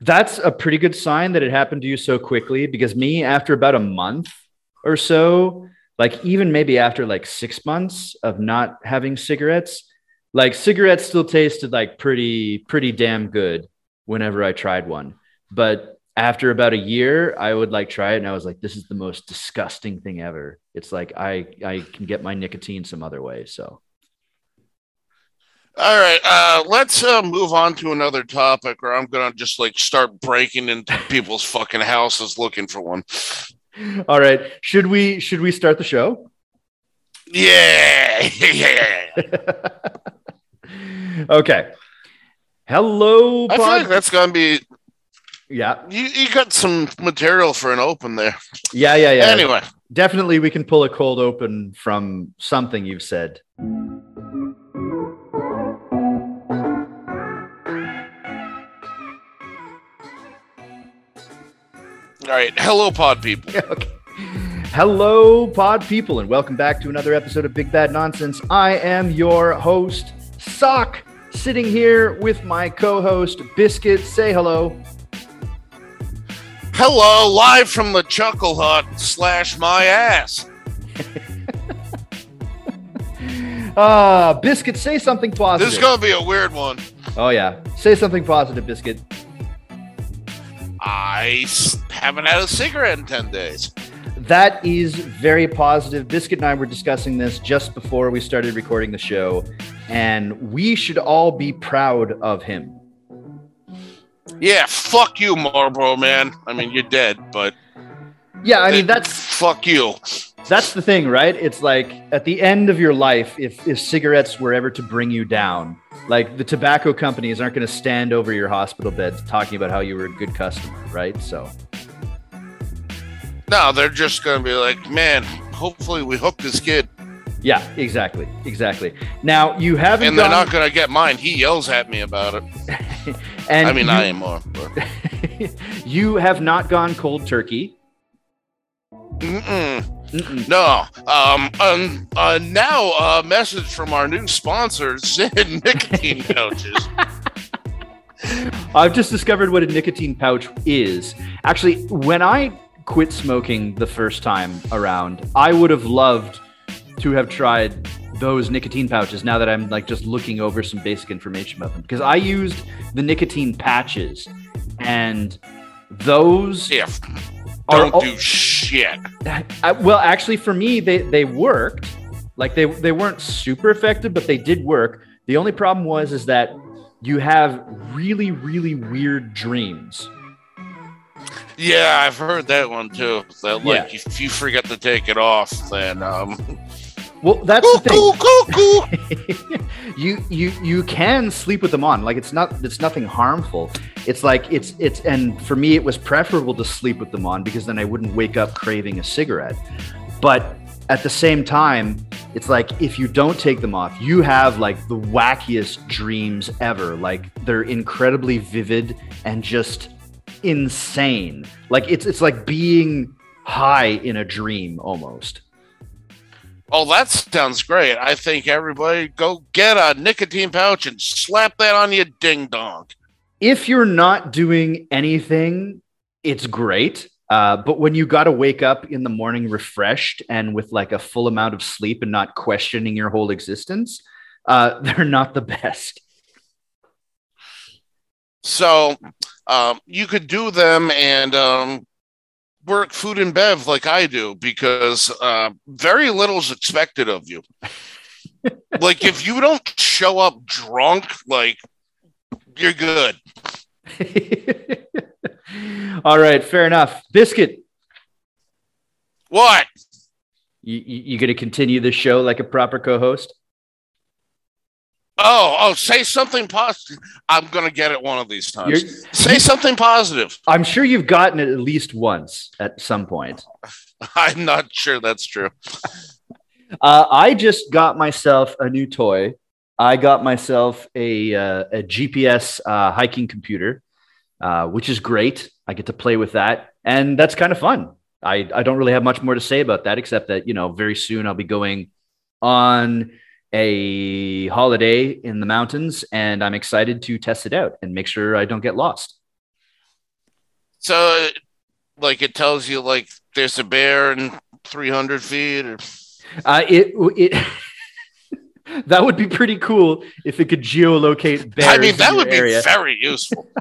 That's a pretty good sign that it happened to you so quickly because me, after about a month or so, like even maybe after like six months of not having cigarettes, like cigarettes still tasted like pretty, pretty damn good whenever I tried one. But after about a year, I would like try it and I was like, this is the most disgusting thing ever. It's like I I can get my nicotine some other way. So All right, uh, let's uh, move on to another topic, or I'm gonna just like start breaking into people's fucking houses looking for one. all right. Should we should we start the show? Yeah, yeah. okay. Hello, I feel like that's gonna be yeah, you. You got some material for an open there. yeah, yeah, yeah. Anyway, Definitely, we can pull a cold open from something you've said. All right. Hello, pod people. okay. Hello, pod people, and welcome back to another episode of Big Bad Nonsense. I am your host, Sock, sitting here with my co-host, Biscuit. Say hello. Hello, live from the Chuckle Hut slash my ass. Ah, Biscuit, say something positive. This is gonna be a weird one. oh yeah, say something positive, Biscuit. I haven't had a cigarette in ten days. That is very positive. Biscuit and I were discussing this just before we started recording the show, and we should all be proud of him. Yeah, fuck you, Marlboro man. I mean, you're dead, but Yeah, I mean that's fuck you. that's the thing, right? It's like at the end of your life, if if cigarettes were ever to bring you down, like the tobacco companies aren't going to stand over your hospital bed talking about how you were a good customer, right? So No, they're just gonna be like, man. Hopefully, we hook this kid, yeah, exactly, exactly. Now you haven't and they're gone, not gonna get mine. He yells at me about it. and I mean, you, I am more. but- you have not gone cold turkey. Mm-mm. Mm-mm. No. Um. um uh, now, a message from our new sponsor, Zyn nicotine pouches. I've just discovered what a nicotine pouch is. Actually, when I quit smoking the first time around, I would have loved to have tried those nicotine pouches now that I'm like just looking over some basic information about them because I used the nicotine patches and those Yeah. Don't do shit. I, well actually for me they they worked like they they weren't super effective but they did work the only problem was is that you have really really weird dreams Yeah, I've heard that one too. That like Yeah. if you forget to take it off, then um, well that's the thing. Cuckoo, cuckoo. you you you can sleep with them on. Like it's not it's nothing harmful. It's like it's it's and for me it was preferable to sleep with them on because then i wouldn't wake up craving a cigarette. But at the same time it's like if you don't take them off you have like the wackiest dreams ever. Like they're incredibly vivid and just insane. Like it's it's like being high in a dream almost Oh, that sounds great. I think everybody go get a nicotine pouch and slap that on your ding dong. if you're not doing anything, it's great. Uh, but when you got to wake up in the morning refreshed and with like a full amount of sleep and not questioning your whole existence, uh, they're not the best. So um, you could do them and um, work food and bev like I do because uh, very little is expected of you. like if you don't show up drunk, like you're good. All right, fair enough. Biscuit, What? you, you, you going to continue the show like a proper co-host? Oh, oh, say something positive. I'm gonna get it one of these times. You're, Say something positive. I'm sure you've gotten it at least once at some point. I'm not sure that's true. Uh, I just got myself a new toy. I got myself a, uh, a GPS uh, hiking computer, uh, which is great. I get to play with that, and that's kind of fun. I, I don't really have much more to say about that, except that you know very soon I'll be going on a holiday in the mountains, and I'm excited to test it out and make sure I don't get lost. So, like, it tells you like there's a bear in 300 feet, or Uh, it it that would be pretty cool if it could geolocate bears. I mean, that would be very useful.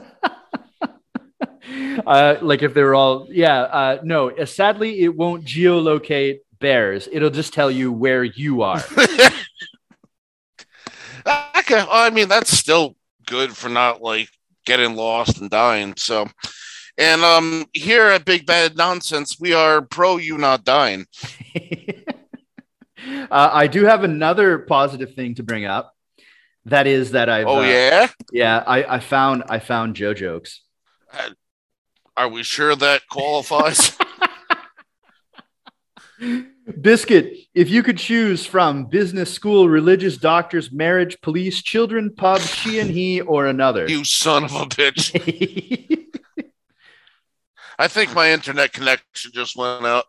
uh, like if they were all yeah. Uh, no, uh, sadly, it won't geolocate bears. It'll just tell you where you are. Okay, I mean, that's still good for not like getting lost and dying. So, and um, here at Big Bad Nonsense, we are pro you not dying. uh, I do have another positive thing to bring up. That is that I've Oh uh, yeah, yeah I, I found I found Joe jokes. are we sure that qualifies? Biscuit, if you could choose from business school, religious doctors, marriage, police, children, pub, she and he, or another. you son of a bitch! I think my internet connection just went out.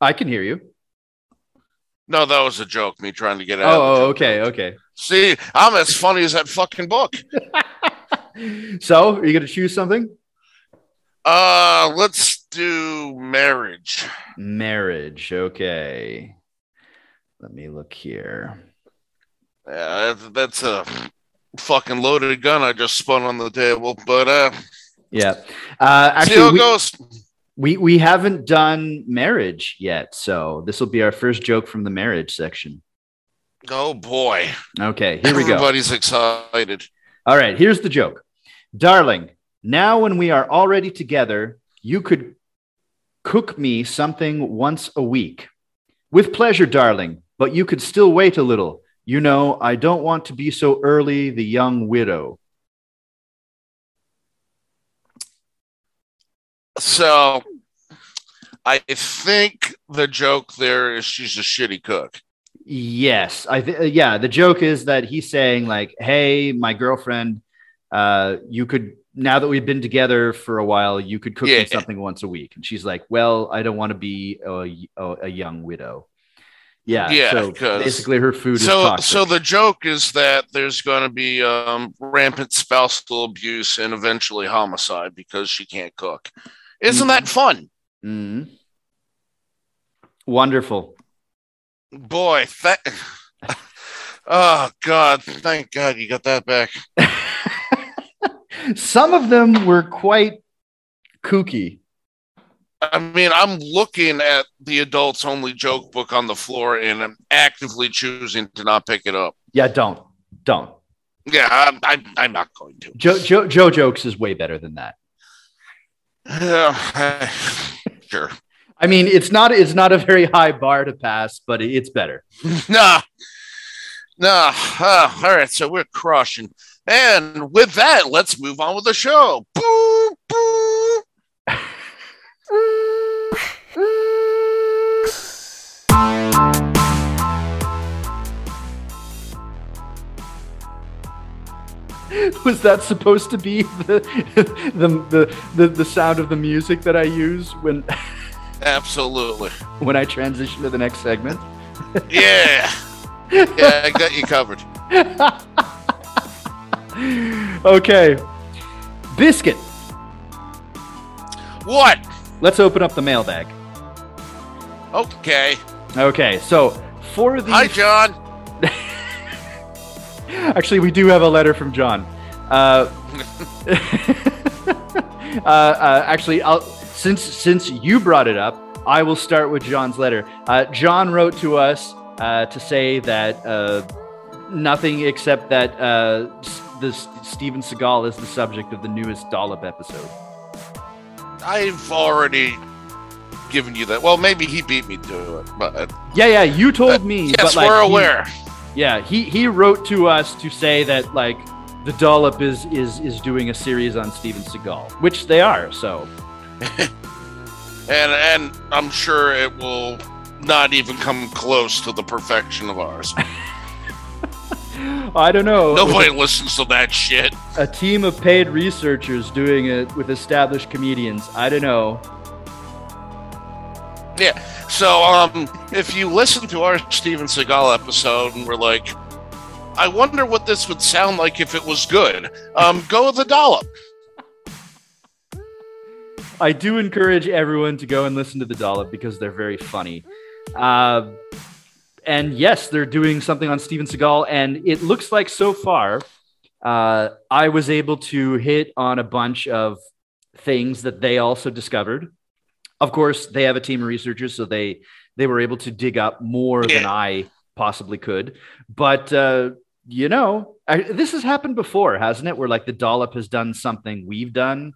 I can hear you. No, that was a joke. Me trying to get out. Oh, oh, okay, okay. See, I'm as funny as that fucking book. So, are you going to choose something? Uh, let's do marriage. Marriage. Okay. Let me look here. Yeah, that's, that's a fucking loaded gun I just spun on the table. But uh, Yeah. Uh, see how actually, it we, goes. we we haven't done marriage yet, so this will be our first joke from the marriage section. Oh boy, Okay, here we go. Everybody's excited. All right, here's the joke. Darling, now when we are already together, you could cook me something once a week. With pleasure, darling, but you could still wait a little. You know, I don't want to be so early, the young widow. So, I think the joke there is she's a shitty cook. Yes, I th- yeah. The joke is that he's saying like, "Hey, my girlfriend, uh, you could now that we've been together for a while, you could cook Yeah. me something once a week." And she's like, "Well, I don't want to be a, a, a young widow." Yeah, Yeah, So basically, her food So, so the joke is that there's going to be um, rampant spousal abuse and eventually homicide because she can't cook. Isn't that fun? Mm-hmm. Wonderful. Boy, that. Oh God! Thank God you got that back. Some of them were quite kooky. I mean, I'm looking at the adults only joke book on the floor and I'm actively choosing to not pick it up. Yeah, don't, don't. Yeah, I'm, I'm, I'm not going to. Joe, Joe, Joe jokes is way better than that. Sure. I mean, it's not it's not a very high bar to pass, but it's better. Nah, nah. Uh, all right, so we're crushing. And with that, let's move on with the show. Boo, boo. Was that supposed to be the the, the the the sound of the music that I use when Absolutely. when I transition to the next segment? Yeah. Yeah, I got you covered. Okay. Biscuit. What? Let's open up the mailbag. Okay. Okay, so for the Hi, John. Actually, we do have a letter from John. Uh, uh, uh, actually, I'll, since since you brought it up, I will start with John's letter. Uh, John wrote to us uh, to say that uh, nothing except that uh, the Steven Seagal is the subject of the newest Dollop episode. I've already given you that. Well, maybe he beat me to it, but Yeah, yeah, you told me. yes, but, like, we're he- aware. Yeah, he he wrote to us to say that like the dollop is is is doing a series on Steven Seagal, which they are. So and and I'm sure it will not even come close to the perfection of ours. I don't know. Nobody listens to that shit. A team of paid researchers doing it with established comedians. I don't know. Yeah. So um, if you listen to our Steven Seagal episode and we're like, I wonder what this would sound like if it was good, um, go with the dollop. I do encourage everyone to go and listen to the dollop because they're very funny. Uh, and yes, they're doing something on Steven Seagal, and it looks like so far, uh, I was able to hit on a bunch of things that they also discovered. Of course, they have a team of researchers, so they they were able to dig up more yeah. than I possibly could. But uh, you know, I, this has happened before, hasn't it? Where like the dollop has done something we've done,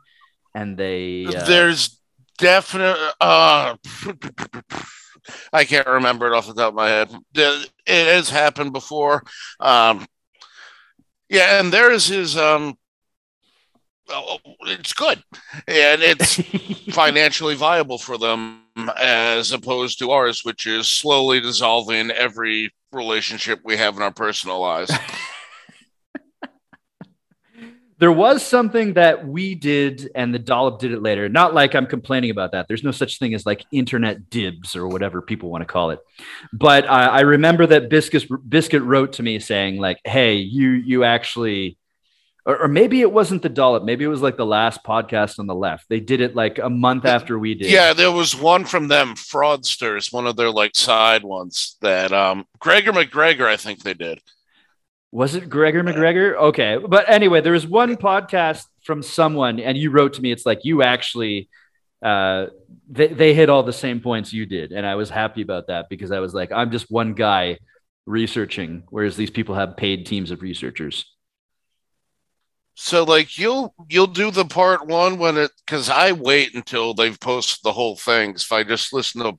and they uh, there's definite. Uh, I can't remember it off the top of my head. It has happened before. Um, yeah, and there is his um, oh, it's good and it's financially viable for them as opposed to ours which is slowly dissolving every relationship we have in our personal lives there was something that we did and the dollop did it later not like i'm complaining about that there's no such thing as like internet dibs or whatever people want to call it but i, I remember that biscuit biscuit wrote to me saying like hey you you actually or, or, maybe it wasn't the dollop. Maybe it was like the last podcast on the left. They did it like a month after we did. Yeah, there was one from them, fraudsters, one of their like side ones that um Gregor MacGregor, I think they did. Was it Gregor MacGregor? Okay, but anyway, there was one podcast from someone, and you wrote to me. It's like you actually, uh, they they hit all the same points you did, and I was happy about that because I was like, I'm just one guy researching, whereas these people have paid teams of researchers. So like you'll you'll do the part one when it because I wait until they've posted the whole thing. If I just listen to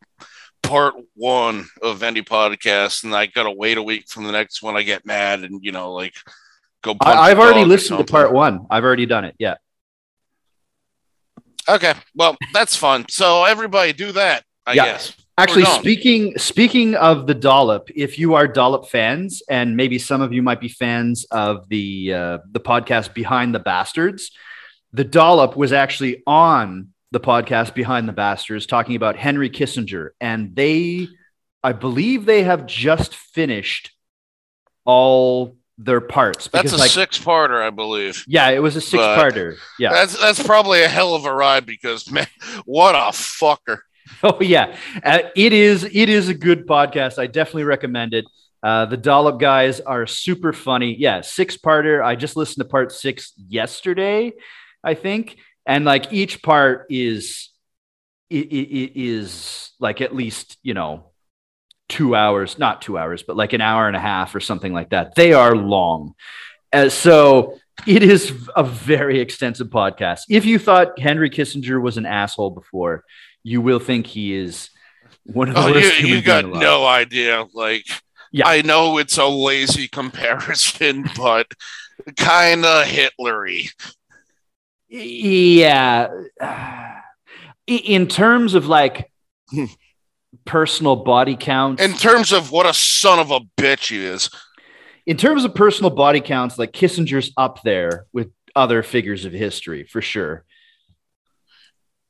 part one of any podcast and I gotta wait a week from the next one, I get mad and you know like go. I, have already listened to part one. I've already done it. Yeah. Okay, well that's fun. So everybody do that. I yeah. guess. Actually, speaking speaking of the dollop, if you are dollop fans, and maybe some of you might be fans of the uh, the podcast Behind the Bastards, the dollop was actually on the podcast Behind the Bastards talking about Henry Kissinger, and they, I believe, they have just finished all their parts. That's a like, six-parter, I believe. Yeah, it was a six-parter. Yeah, that's that's probably a hell of a ride because man, what a fucker. Oh yeah, uh, it is. It is a good podcast. I definitely recommend it. Uh, the Dollop guys are super funny. Yeah, six parter. I just listened to part six yesterday, I think, and like each part is it, it, it is like at least you know two hours, not two hours, but like an hour and a half or something like that. They are long, uh, so it is a very extensive podcast. If you thought Henry Kissinger was an asshole before, you will think he is one of the oh, worst. You, you got no idea. Like, yeah. I know it's a lazy comparison, but kind of Hitlery. Yeah. In terms of like personal body count, in terms of what a son of a bitch he is, in terms of personal body counts, like Kissinger's up there with other figures of history for sure.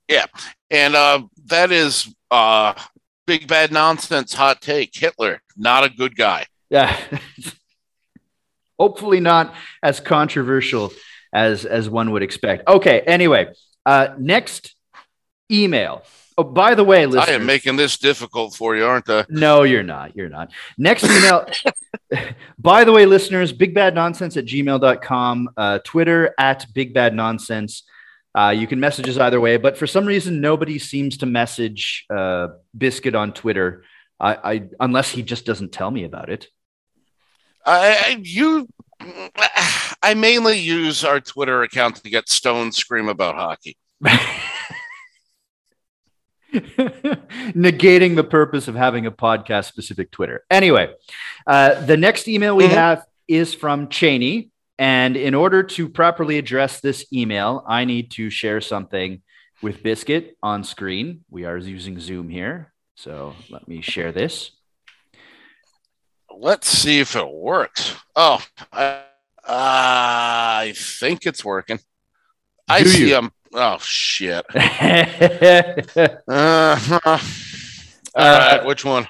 Yeah, and uh, that is uh, big bad nonsense. Hot take: Hitler, not a good guy. Yeah, hopefully not as controversial as as one would expect. Okay, anyway, uh, next email. Oh, by the way, listeners, I am making this difficult for you, aren't I? No, you're not. You're not. Next email. by the way, listeners, bigbadnonsense at gmail.com, uh, Twitter at bigbadnonsense. Uh, you can message us either way, but for some reason, nobody seems to message uh, Biscuit on Twitter. I, I, unless he just doesn't tell me about it. I you I mainly use our Twitter account to get Stone scream about hockey. Negating the purpose of having a podcast specific Twitter. Anyway, uh, the next email we mm-hmm. have is from Cheney. And in order to properly address this email, I need to share something with Biscuit on screen. We are using Zoom here. So let me share this. Let's see if it works. Oh, I, I think it's working. Do I see him. Oh shit. uh, all uh, right, which one?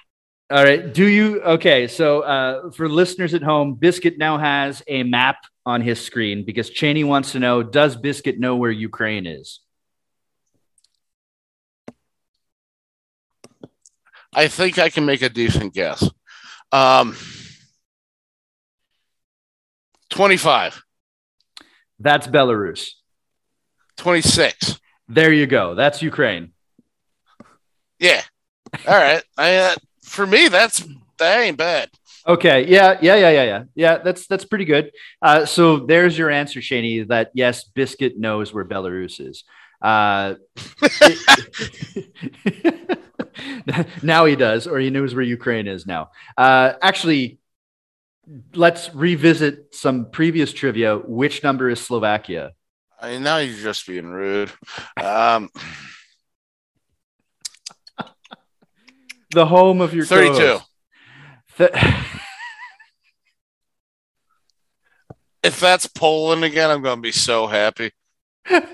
All right. Do you okay? So uh, for listeners at home, Biscuit now has a map on his screen because Cheney wants to know: Does Biscuit know where Ukraine is? I think I can make a decent guess. Um, 25, That's Belarus. 26. There you go. That's Ukraine. Yeah. All right. I, uh, for me, that's that ain't bad. Okay. Yeah. Yeah. Yeah. Yeah. Yeah. Yeah. That's that's pretty good. Uh, so there's your answer, Shaney. That yes, Biscuit knows where Belarus is. Uh, now he does, or he knows where Ukraine is now. Uh, actually, let's revisit some previous trivia. Which number is Slovakia? I mean, now you're just being rude. Um, The home of your 32. Th- If that's Poland again, I'm going to be so happy. uh,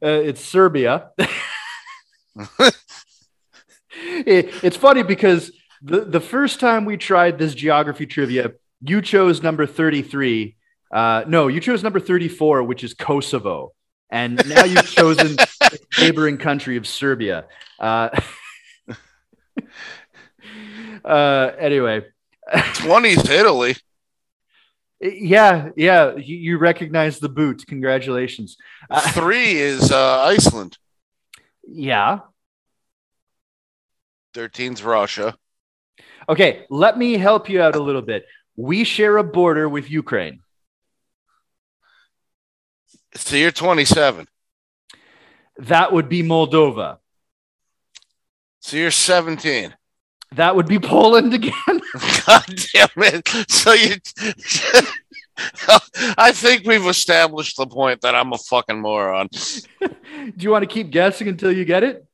it's Serbia. It- it's funny because the, the first time we tried this geography trivia, you chose number 33. Uh, no, you chose number 34, which is Kosovo. And now you've chosen the neighboring country of Serbia. Uh, uh, anyway, 20's Italy. yeah, yeah, you, you recognize the boot. Congratulations. Uh, Three is uh, Iceland. yeah. 13's Russia. Okay, let me help you out a little bit. We share a border with Ukraine. So you're 27. That would be Moldova. So you're 17. That would be Poland again. God damn it. So you. I think we've established the point that I'm a fucking moron. Do you want to keep guessing until you get it?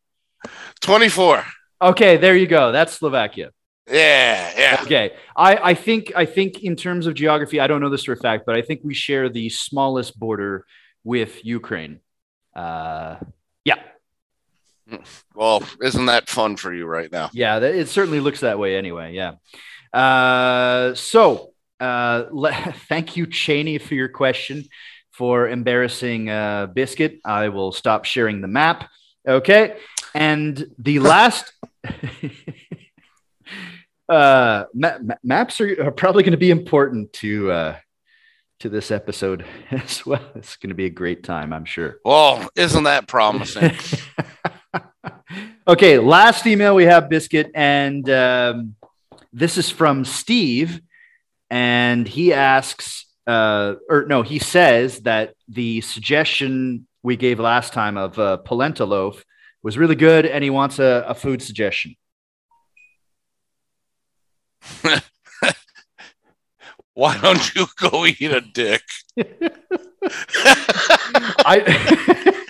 24. Okay, there you go. That's Slovakia. Yeah, yeah. Okay. I, I think I think in terms of geography, I don't know this for a fact, but I think we share the smallest border with Ukraine. Uh, yeah, Well, isn't that fun for you right now? yeah, that, it certainly looks that way anyway. Yeah. Uh, so uh, le- thank you, Cheney, for your question for embarrassing uh, Biscuit. I will stop sharing the map. Okay. And the last. uh, ma- ma- maps are, are probably going to be important to uh, to this episode as well. It's going to be a great time, I'm sure. Well, isn't that promising? okay, last email we have, Biscuit, and um, this is from Steve, and he asks, uh, or no, he says that the suggestion we gave last time of uh, polenta loaf was really good, and he wants a, a food suggestion. Why don't you go eat a dick? I.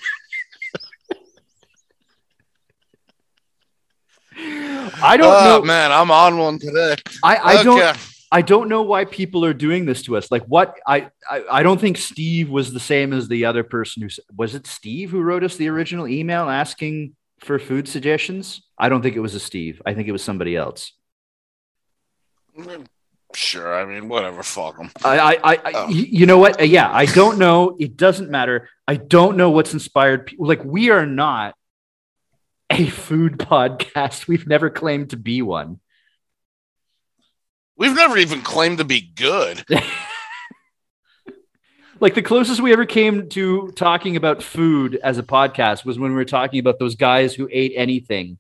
I don't oh, know. man, I'm on one today. I, I don't. I don't know why people are doing this to us. Like what I, I I don't think Steve was the same as the other person who was it Steve who wrote us the original email asking for food suggestions. I don't think it was a Steve. I think it was somebody else. Sure, I mean, whatever. Fuck them. I I, I, I Oh. you know what? Uh, Yeah, I don't know. It doesn't matter. I don't know what's inspired people. Like we are not a food podcast. We've never claimed to be one. We've never even claimed to be good. like the closest we ever came to talking about food as a podcast was when we were talking about those guys who ate anything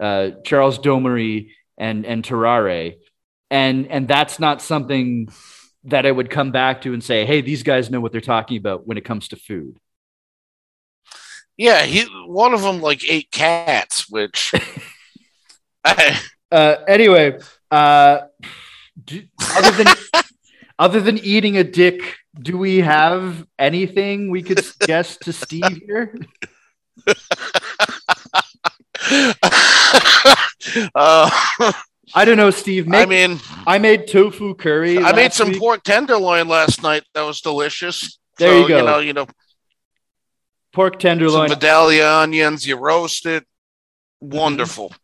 uh, charles domery and and Tarrare and and that's not something that i would come back to and say hey these guys know what they're talking about when it comes to food Yeah, he one of them like ate cats, which I, uh, anyway uh, do, other than other than eating a dick do we have anything we could suggest to steve here uh, i don't know steve make, I mean, I made tofu curry. I made some week. pork tenderloin last night. That was delicious. There So, you go. You know, you know, pork some tenderloin. Vidalia onions. You roast it. Wonderful.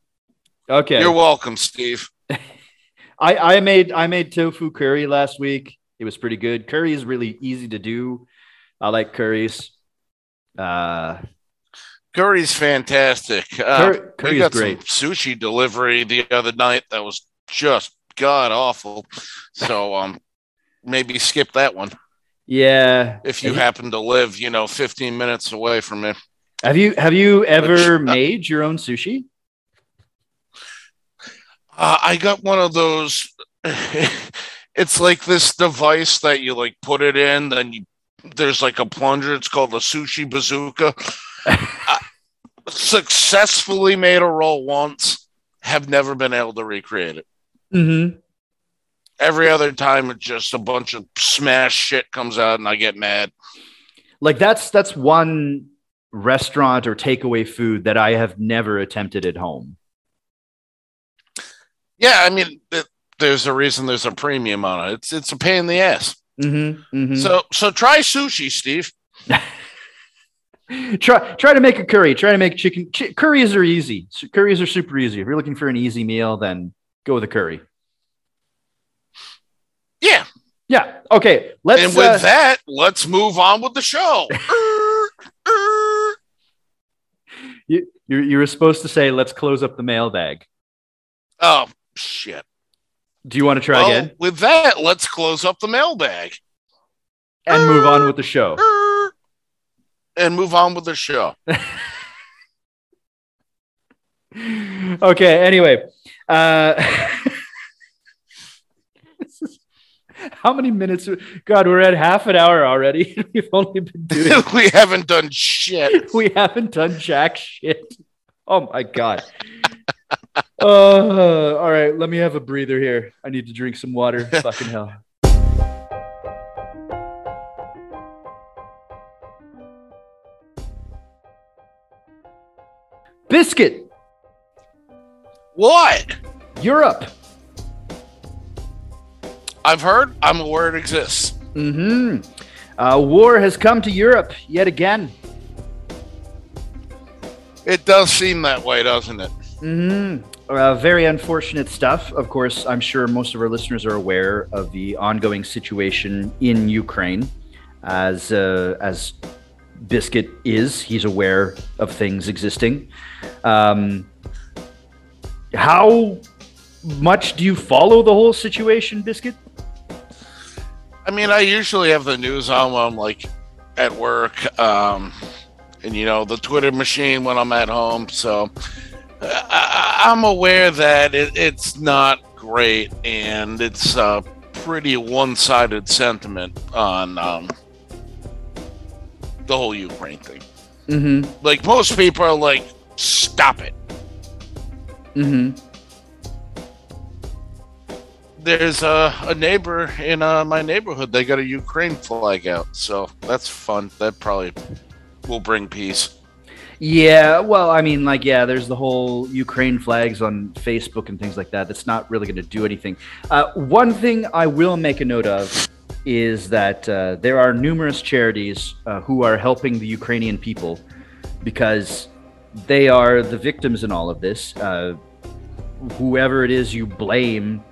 Okay, You're welcome, Steve. I, I made I made tofu curry last week. It was pretty good. Curry is really easy to do. I like curries. Uh, Curry's fantastic. Uh, Cur- curry we is got great. some sushi delivery the other night that was just god awful. So um, maybe skip that one Yeah. if you happen to live, you know, 15 minutes away from it. have you have you ever Which- made your own sushi? Uh, I got one of those. it's like this device that you like put it in, then you there's like a plunger. It's called a sushi bazooka. Successfully made a roll once. Have never been able to recreate it. Mm-hmm. Every other time, it's just a bunch of smash shit comes out, and I get mad. Like that's that's one restaurant or takeaway food that I have never attempted at home. Yeah, I mean, it, there's a reason there's a premium on it. It's it's a pain in the ass. Mm-hmm. So so try sushi, Steve. try try to make a curry. Try to make chicken. Chi- curries are easy. Curries are super easy. If you're looking for an easy meal, then go with a curry. Yeah, Yeah. Okay. Let's. and with uh, that, let's move on with the show. you, you you were supposed to say, "Let's close up the mailbag." oh shit! Do you want to try Well, again with that, let's close up the mailbag and move on with the show? and move on with the show. okay. Anyway, uh, is- how many minutes? God, we're at half an hour already. We've only been doing. we haven't done shit. we haven't done jack shit. Oh my god. Uh, all right, let me have a breather here. I need to drink some water. Fucking hell. Biscuit, What? Europe. I've heard. I'm aware it exists. hmm Uh, war has come to Europe yet again. It does seem that way, doesn't it? hmm Uh, very unfortunate stuff. Of course, I'm sure most of our listeners are aware of the ongoing situation in Ukraine. As uh, as Biscuit is, he's aware of things existing. Um, how much do you follow the whole situation, Biscuit? I mean, I usually have the news on when I'm like at work, um, and you know the Twitter machine when I'm at home. So I, I'm aware that it, it's not great, and it's a pretty one-sided sentiment on um, the whole Ukraine thing. Mm-hmm. Like most people are like, "Stop it." Mm-hmm. There's a, a neighbor in uh, my neighborhood. They got a Ukraine flag out, so that's fun. That probably will bring peace. Yeah, well, I mean, like, yeah, there's the whole Ukraine flags on Facebook and things like that. That's not really going to do anything. Uh, one thing I will make a note of is that uh, there are numerous charities uh, who are helping the Ukrainian people because they are the victims in all of this. Uh, whoever it is you blame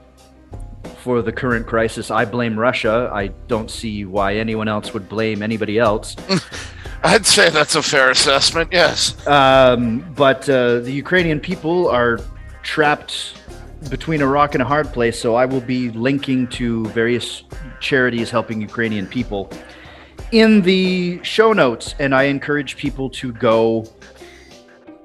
for the current crisis, I blame Russia. I don't see why anyone else would blame anybody else. I'd say that's a fair assessment. Yes. Um, but uh, the Ukrainian people are trapped between a rock and a hard place. So I will be linking to various charities helping Ukrainian people in the show notes, and I encourage people to go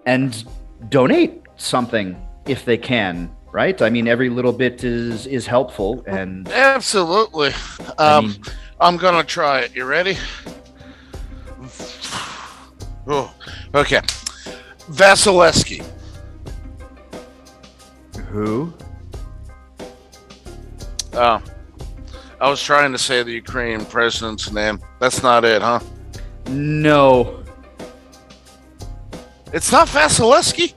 and donate something if they can. Right? I mean, every little bit is is helpful, and Absolutely. I Um, mean, I'm gonna try it. You ready? Oh, okay. Vasilevsky. who? Oh, I was trying to say the Ukrainian president's name. That's not it, huh? No. It's not Vasilevsky.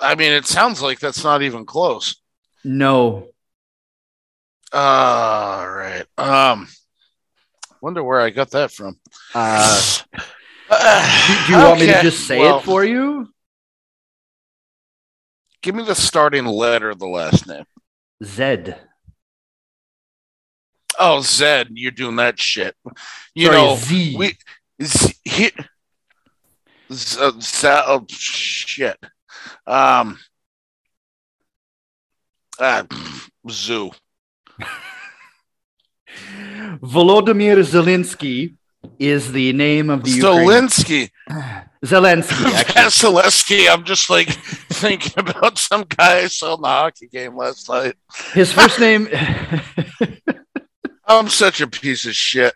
I mean, it sounds like that's not even close. No. All right. Um, wonder where I got that from. Uh, Uh, do you want me to just say well, it for you? Give me the starting letter of the last name. Zed. Oh, Zed, you're doing that shit. You Sorry, know, Z. we Z, he, Z, uh, Z, oh, shit. Um, uh, zoo. Volodymyr Zelensky is the name of the Zelensky, Zelensky. Actually. I'm just like thinking about some guy I saw in the hockey game last night. His first name. I'm such a piece of shit.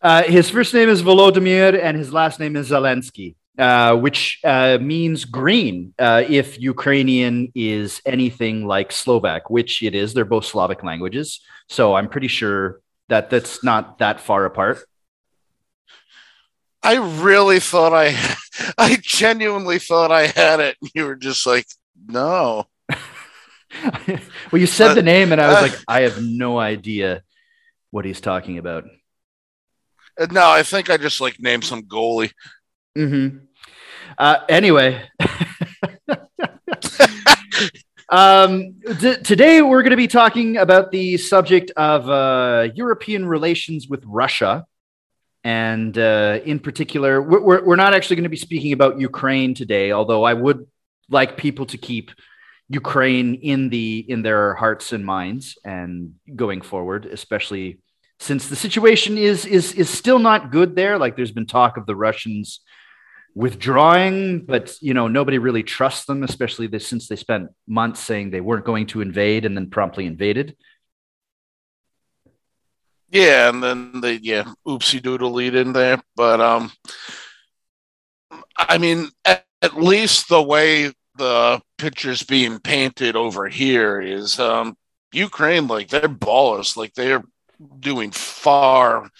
Uh, his first name is Volodymyr, and his last name is Zelensky, uh, which uh, means green uh, if Ukrainian is anything like Slovak, which it is. They're both Slavic languages, so I'm pretty sure that that's not that far apart. I really thought I, I genuinely thought I had it. You were just like, no. well, you said Uh, the name, and I was uh, like, I have no idea what he's talking about. Uh, No, I think I just like named some goalie. Mm-hmm. Uh, anyway, um, today we're going to be talking about the subject of uh, European relations with Russia. And uh, in particular, we're, we're, we're not actually going to be speaking about Ukraine today, although I would like people to keep Ukraine in the in their hearts and minds and going forward, especially since the situation is is is still not good there. Like there's been talk of the Russians withdrawing, but you know nobody really trusts them, especially this, since they spent months saying they weren't going to invade and then promptly invaded. Yeah, and then the yeah, oopsie doodle lead in there. But um I mean at, at least the way the picture's being painted over here is um Ukraine, like they're ballers, like they're doing far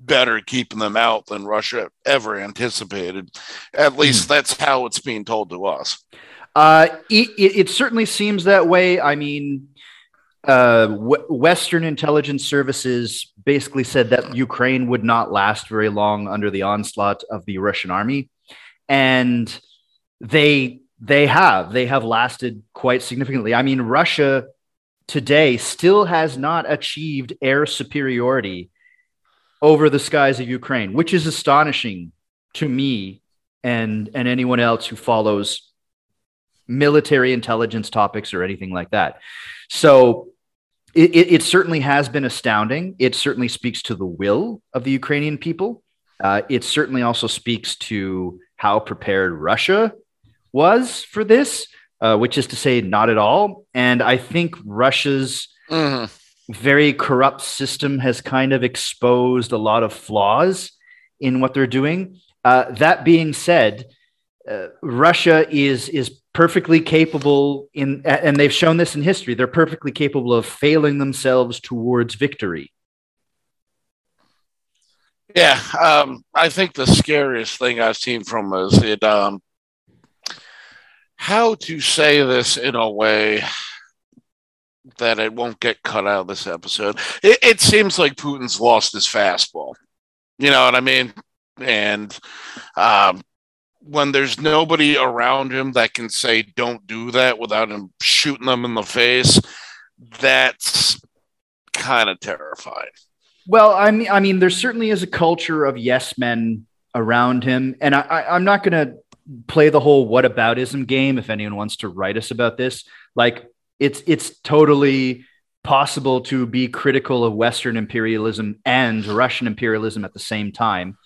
better keeping them out than Russia ever anticipated. At least that's how it's being told to us. Uh, it, it, it certainly seems that way. I mean, uh, w- Western intelligence services basically said that Ukraine would not last very long under the onslaught of the Russian army, and they they have they have lasted quite significantly. I mean, Russia today still has not achieved air superiority over the skies of Ukraine, which is astonishing to me and and anyone else who follows military intelligence topics or anything like that. So it, it, it certainly has been astounding. It certainly speaks to the will of the Ukrainian people. Uh, it certainly also speaks to how prepared Russia was for this, uh, which is to say, not at all. And I think Russia's Mhm. Very corrupt system has kind of exposed a lot of flaws in what they're doing. Uh, that being said, uh, Russia is is perfectly capable in, and they've shown this in history. They're perfectly capable of failing themselves towards victory. Yeah, um, I think the scariest thing I've seen from is it um, how to say this in a way that it won't get cut out of this episode. It, it seems like Putin's lost his fastball. You know what I mean? And um, when there's nobody around him that can say "Don't do that" without him shooting them in the face, that's kind of terrifying. Well, I mean, I mean, there certainly is a culture of yes men around him, and I, I, I'm not going to play the whole "what whataboutism game. If anyone wants to write us about this, like it's it's totally possible to be critical of Western imperialism and Russian imperialism at the same time.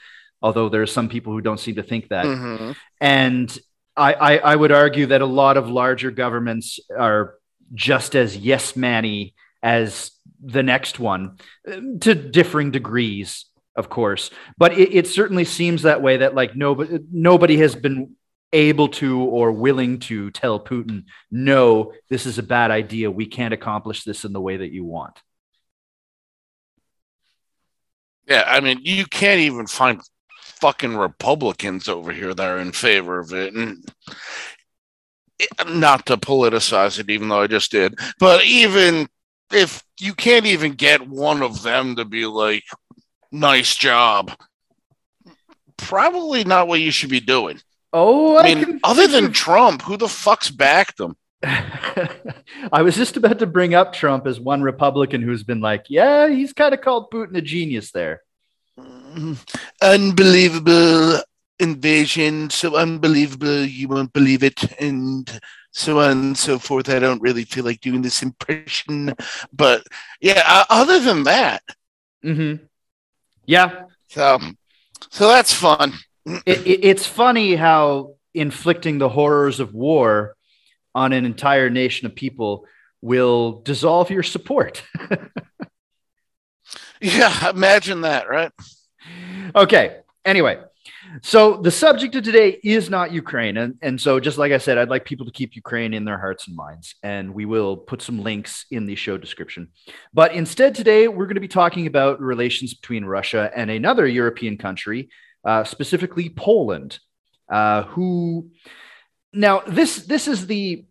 Although there are some people who don't seem to think that. Mhm. And I, I, I would argue that a lot of larger governments are just as yes manny as the next one to differing degrees, of course. But it, it certainly seems that way that like nobody nobody has been able to or willing to tell Putin, no, this is a bad idea. We can't accomplish this in the way that you want. Yeah, I mean, you can't even find fucking Republicans over here that are in favor of it. And it- not to politicize it, even though I just did, but even if you can't even get one of them to be like, nice job, probably not what you should be doing. Oh, I mean, other than of- Trump, who the fuck's backed them? I was just about to bring up Trump as one Republican who's been like, yeah, he's kind of called Putin a genius there. Mm, unbelievable invasion, so unbelievable you won't believe it, and so on and so forth. I don't really feel like doing this impression, but yeah. Other than that, mm-hmm. yeah. So, so that's fun. It, it, it's funny how inflicting the horrors of war on an entire nation of people will dissolve your support. yeah, imagine that, right? Okay. Anyway, so the subject of today is not Ukraine. And, and so, just like I said, I'd like people to keep Ukraine in their hearts and minds. And we will put some links in the show description. But instead, today, we're going to be talking about relations between Russia and another European country, uh, specifically Poland, uh, who now this this is the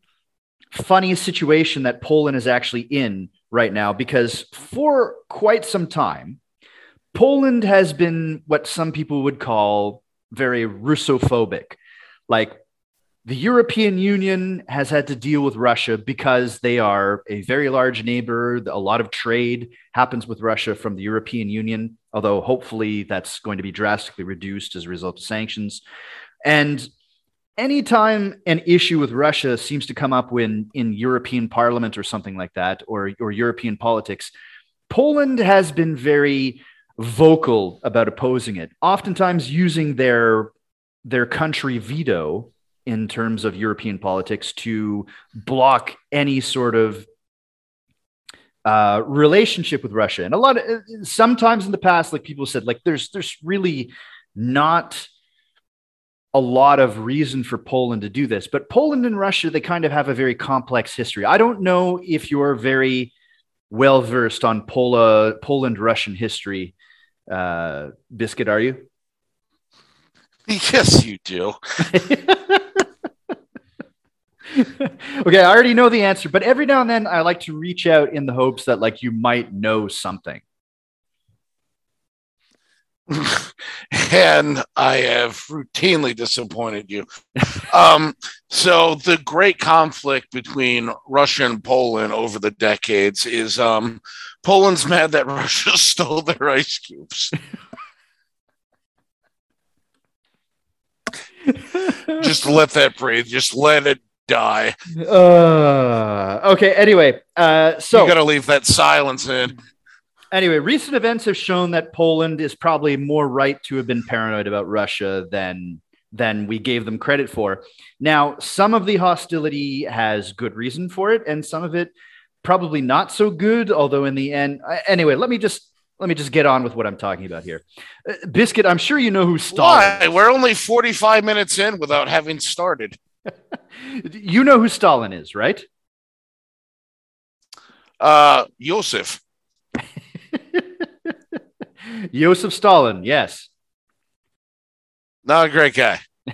funniest situation that Poland is actually in right now because for quite some time, Poland has been what some people would call very Russophobic. Like the European Union has had to deal with Russia because they are a very large neighbor. A lot of trade happens with Russia from the European Union, although hopefully that's going to be drastically reduced as a result of sanctions. And anytime an issue with Russia seems to come up when in European Parliament or something like that, or, or European politics, Poland has been very vocal about opposing it, oftentimes using their their country veto in terms of European politics to block any sort of uh, relationship with Russia. And a lot of sometimes in the past, like people said, like there's there's really not a lot of reason for Poland to do this. But Poland and Russia, they kind of have a very complex history. I don't know if you're very well versed on Pola, Poland Russian history uh, Biscuit, are you? Yes, you do. okay, I already know the answer, but every now and then I like to reach out in the hopes that like you might know something. and I have routinely disappointed you. um, so the great conflict between Russia and Poland over the decades is um, Poland's mad that Russia stole their ice cubes. Just let that breathe. Just let it die. Uh, okay. Anyway, uh, so you got to leave that silence in. Anyway, recent events have shown that Poland is probably more right to have been paranoid about Russia than than we gave them credit for. Now, some of the hostility has good reason for it, and some of it probably not so good. Although in the end, anyway, let me just let me just get on with what I'm talking about here. Uh, Biscuit, I'm sure you know who Stalin. Why? We're only 45 minutes in without having started. you know who Stalin is, right? Uh, Joseph. Joseph Stalin, yes. Not a great guy.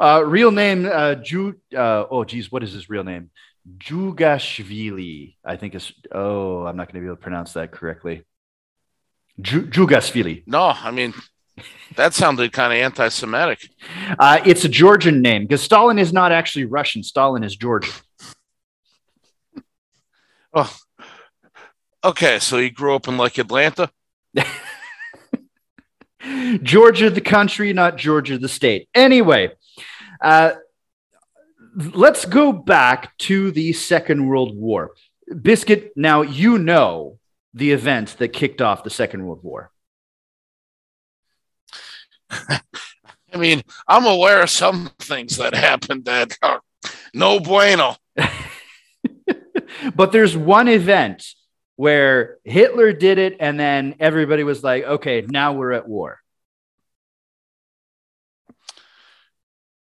uh, real name, uh, Ju. Uh, oh, geez, what is his real name? Jugashvili, I think is. Oh, I'm not going to be able to pronounce that correctly. Ju- Jugashvili. No, I mean that sounded kind of anti-Semitic. Uh, it's a Georgian name because Stalin is not actually Russian. Stalin is Georgian. oh, okay. So he grew up in like Atlanta. Georgia, the country, not Georgia, the state. Anyway, uh, let's go back to the Second World War. Biscuit, now you know the event that kicked off the Second World War. I mean, I'm aware of some things that happened that are no bueno. but there's one event where Hitler did it, and then everybody was like, okay, now we're at war.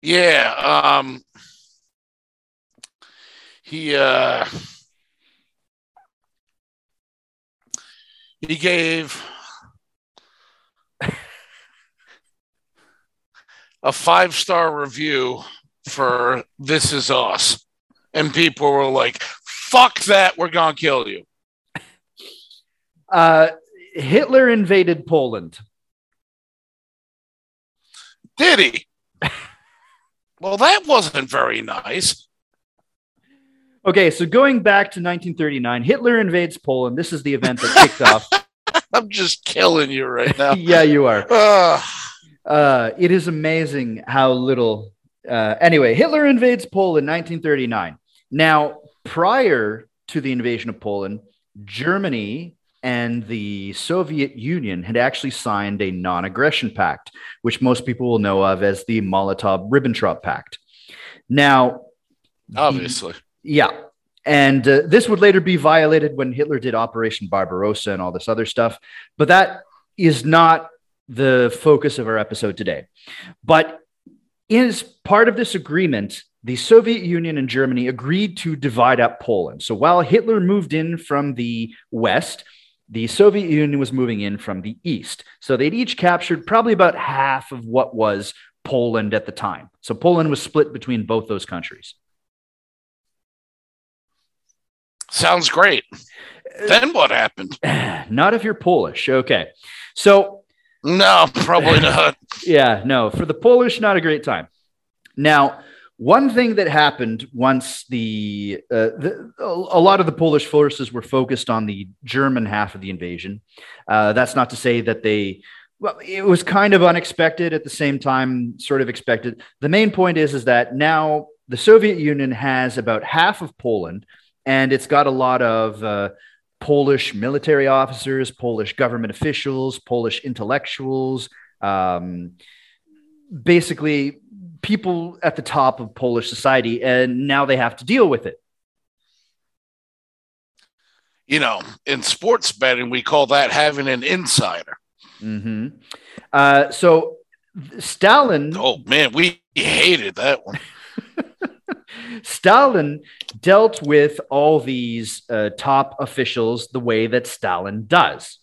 Yeah. Um, he uh, he gave a five star review for This Is Us. And people were like, fuck that, we're going to kill you. Uh, Hitler invaded Poland. Did he? Well, that wasn't very nice. Okay, so going back to 1939, Hitler invades Poland. This is the event that kicked off. I'm just killing you right now. yeah, you are. Ugh. Uh, it is amazing how little. Uh, anyway, Hitler invades Poland in 1939. Now, prior to the invasion of Poland, Germany and the Soviet Union had actually signed a non aggression pact, which most people will know of as the Molotov Ribbentrop Pact. Now, obviously. Yeah. And uh, this would later be violated when Hitler did Operation Barbarossa and all this other stuff. But that is not the focus of our episode today. But as part of this agreement, the Soviet Union and Germany agreed to divide up Poland. So while Hitler moved in from the west, the Soviet Union was moving in from the east. So they'd each captured probably about half of what was Poland at the time. So Poland was split between both those countries. Sounds great. Uh, then what happened? Not if you're Polish. Okay. So, no, probably not. yeah, no. For the Polish, not a great time. Now, one thing that happened once the, uh, the, a lot of the Polish forces were focused on the German half of the invasion. Uh, that's not to say that they well, it was kind of unexpected at the same time, sort of expected. The main point is is that now the Soviet Union has about half of Poland, and it's got a lot of uh, Polish military officers, Polish government officials, Polish intellectuals, um, basically people at the top of Polish society, and now they have to deal with it. You know, in sports betting, we call that having an insider. Mm-hmm. Uh, so Stalin. Oh man, we hated that one. Stalin dealt with all these uh, top officials the way that Stalin does.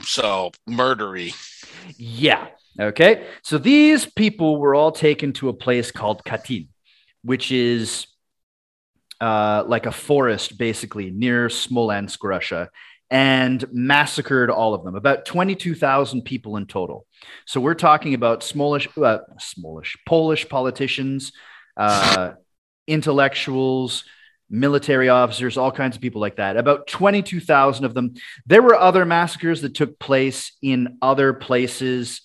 So murdery. Yeah. Okay. So these people were all taken to a place called Katyn, which is uh, like a forest, basically near Smolensk, Russia, and massacred all of them. About twenty-two thousand people in total. So we're talking about Smolish, uh, Smolish, Polish politicians. Intellectuals, military officers, all kinds of people like that. About 22,000 of them. There were other massacres that took place in other places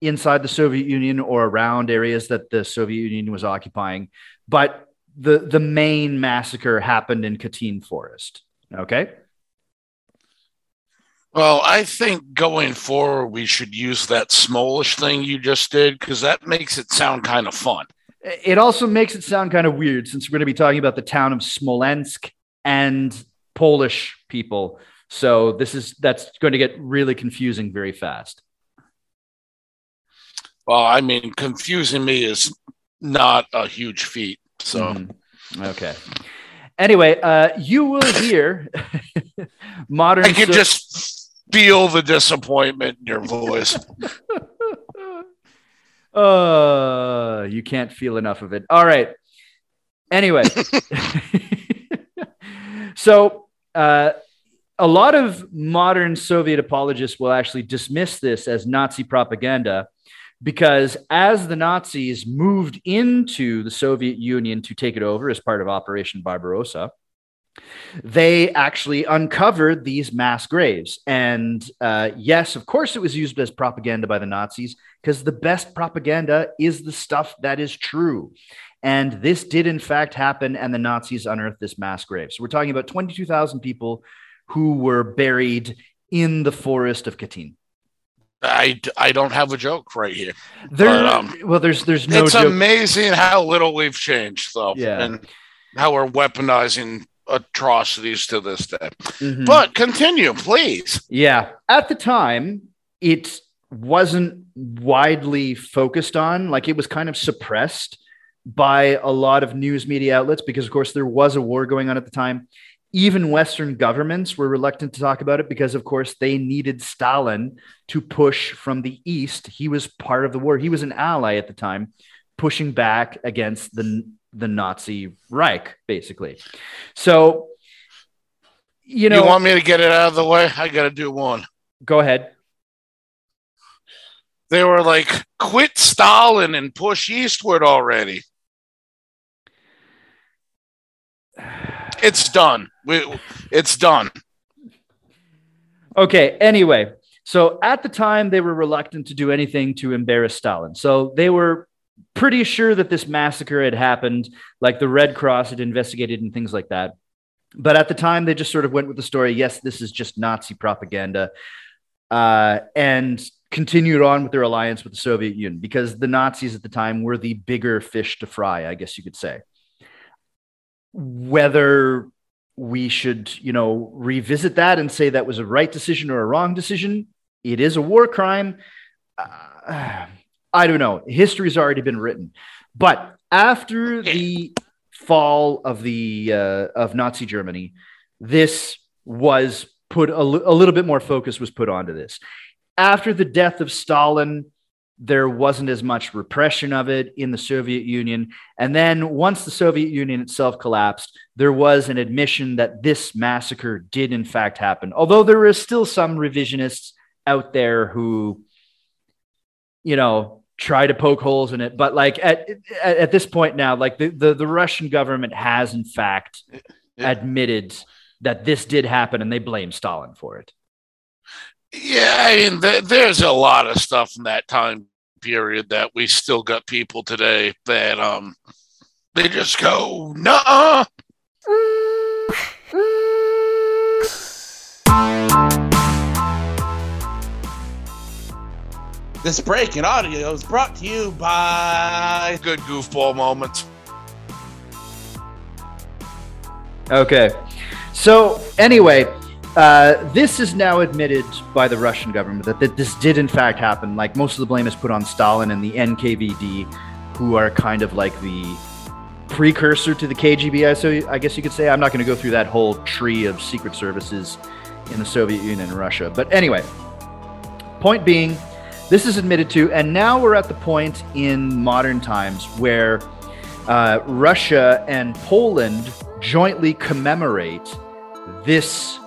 inside the Soviet Union or around areas that the Soviet Union was occupying, but the the main massacre happened in Katyn Forest. Okay? Well, I think going forward we should use that smallish thing you just did because that makes it sound kind of fun. It also makes it sound kind of weird since we're going to be talking about the town of Smolensk and Polish people. So this is that's going to get really confusing very fast. Well, I mean, confusing me is not a huge feat. So mm-hmm. okay. Anyway, uh, you will hear modern. I can so- just feel the disappointment in your voice. Uh, you can't feel enough of it. All right. Anyway, so uh, a lot of modern Soviet apologists will actually dismiss this as Nazi propaganda because as the Nazis moved into the Soviet Union to take it over as part of Operation Barbarossa, they actually uncovered these mass graves. And uh, yes, of course, it was used as propaganda by the Nazis because the best propaganda is the stuff that is true. And this did, in fact, happen, and the Nazis unearthed this mass grave. So we're talking about 22,000 people who were buried in the forest of Katyn. I, I don't have a joke right here. There, but, um, well, there's there's no. It's joke. amazing how little we've changed, though, yeah. and how we're weaponizing atrocities to this day. Mm-hmm. But continue, please. Yeah. At the time, it wasn't widely focused on, like it was kind of suppressed by a lot of news media outlets because, of course, there was a war going on at the time. Even Western governments were reluctant to talk about it because, of course, they needed Stalin to push from the East. He was part of the war, he was an ally at the time, pushing back against the the Nazi Reich, basically. So, you know, you want me to get it out of the way? I got to do one. Go ahead. They were like, quit Stalin and push eastward already. It's done. It's done. Okay. Anyway, so at the time, they were reluctant to do anything to embarrass Stalin. So they were pretty sure that this massacre had happened, like the Red Cross had investigated and things like that. But at the time, they just sort of went with the story yes, this is just Nazi propaganda, uh, and continued on with their alliance with the Soviet Union because the Nazis at the time were the bigger fish to fry, I guess you could say. Whether we should, you know, revisit that and say that was a right decision or a wrong decision, it is a war crime. Uh, I don't know. History's already been written. But after the fall of the uh, of Nazi Germany, this was put a, l- a little bit more focus was put onto this. After the death of Stalin, there wasn't as much repression of it in the Soviet Union. And then once the Soviet Union itself collapsed, there was an admission that this massacre did in fact happen. Although there is still some revisionists out there who, you know, try to poke holes in it. But like at at, at this point now, like the, the, the Russian government has in fact Yeah. admitted that this did happen and they blame Stalin for it. Yeah, I mean, th- there's a lot of stuff in that time period that we still got people today that um they just go, nah. This break in audio is brought to you by. Good goofball moments. Okay. So anyway, uh, this is now admitted by the Russian government that, that this did in fact happen. Like most of the blame is put on Stalin and the NKVD, who are kind of like the precursor to the KGB. I- So I guess you could say I'm not going to go through that whole tree of secret services in the Soviet Union and Russia. But anyway, point being, this is admitted to, and now we're at the point in modern times where uh, Russia and Poland jointly commemorate this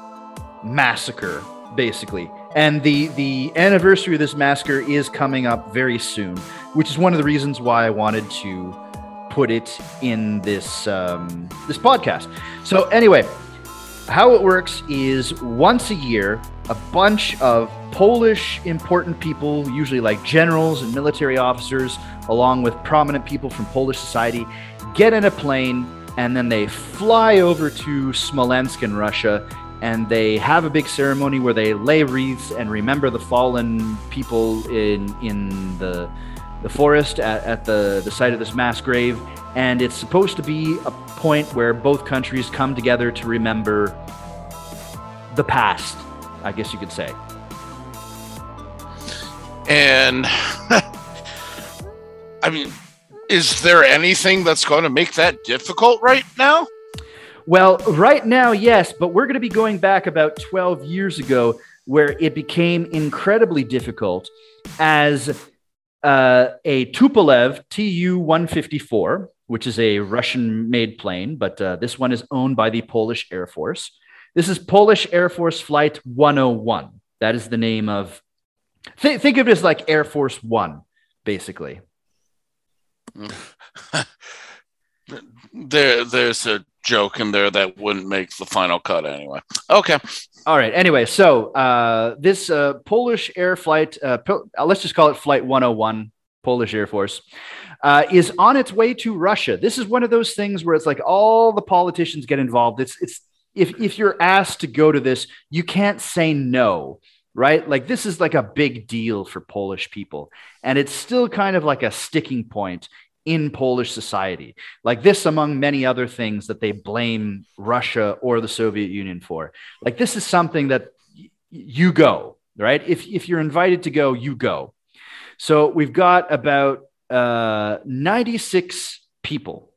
massacre, basically. And the the anniversary of this massacre is coming up very soon, which is one of the reasons why I wanted to put it in this um, this podcast. So anyway, how it works is once a year, a bunch of Polish important people, usually like generals and military officers, along with prominent people from Polish society, get in a plane and then they fly over to Smolensk in Russia and they have a big ceremony where they lay wreaths and remember the fallen people in in the the forest at, at the, the site of this mass grave. And it's supposed to be a point where both countries come together to remember the past, I guess you could say. And I mean, is there anything that's going to make that difficult right now? Well, right now, yes, but we're going to be going back about 12 years ago where it became incredibly difficult as uh, a Tupolev Tu 154, which is a Russian made plane, but uh, this one is owned by the Polish Air Force. This is Polish Air Force Flight 101. That is the name of, th- think of it as like Air Force One, basically. There, there's a joke in there that wouldn't make the final cut anyway. Okay. All right. Anyway, so uh, this uh, Polish air flight, uh, po- uh, let's just call it Flight 101, Polish Air Force, uh, is on its way to Russia. This is one of those things where it's like all the politicians get involved. It's it's if if you're asked to go to this, you can't say no, right? Like this is like a big deal for Polish people, and it's still kind of like a sticking point in Polish society. Like this, among many other things that they blame Russia or the Soviet Union for. Like this is something that y- you go, right? If, if you're invited to go, you go. So we've got about uh, 96 people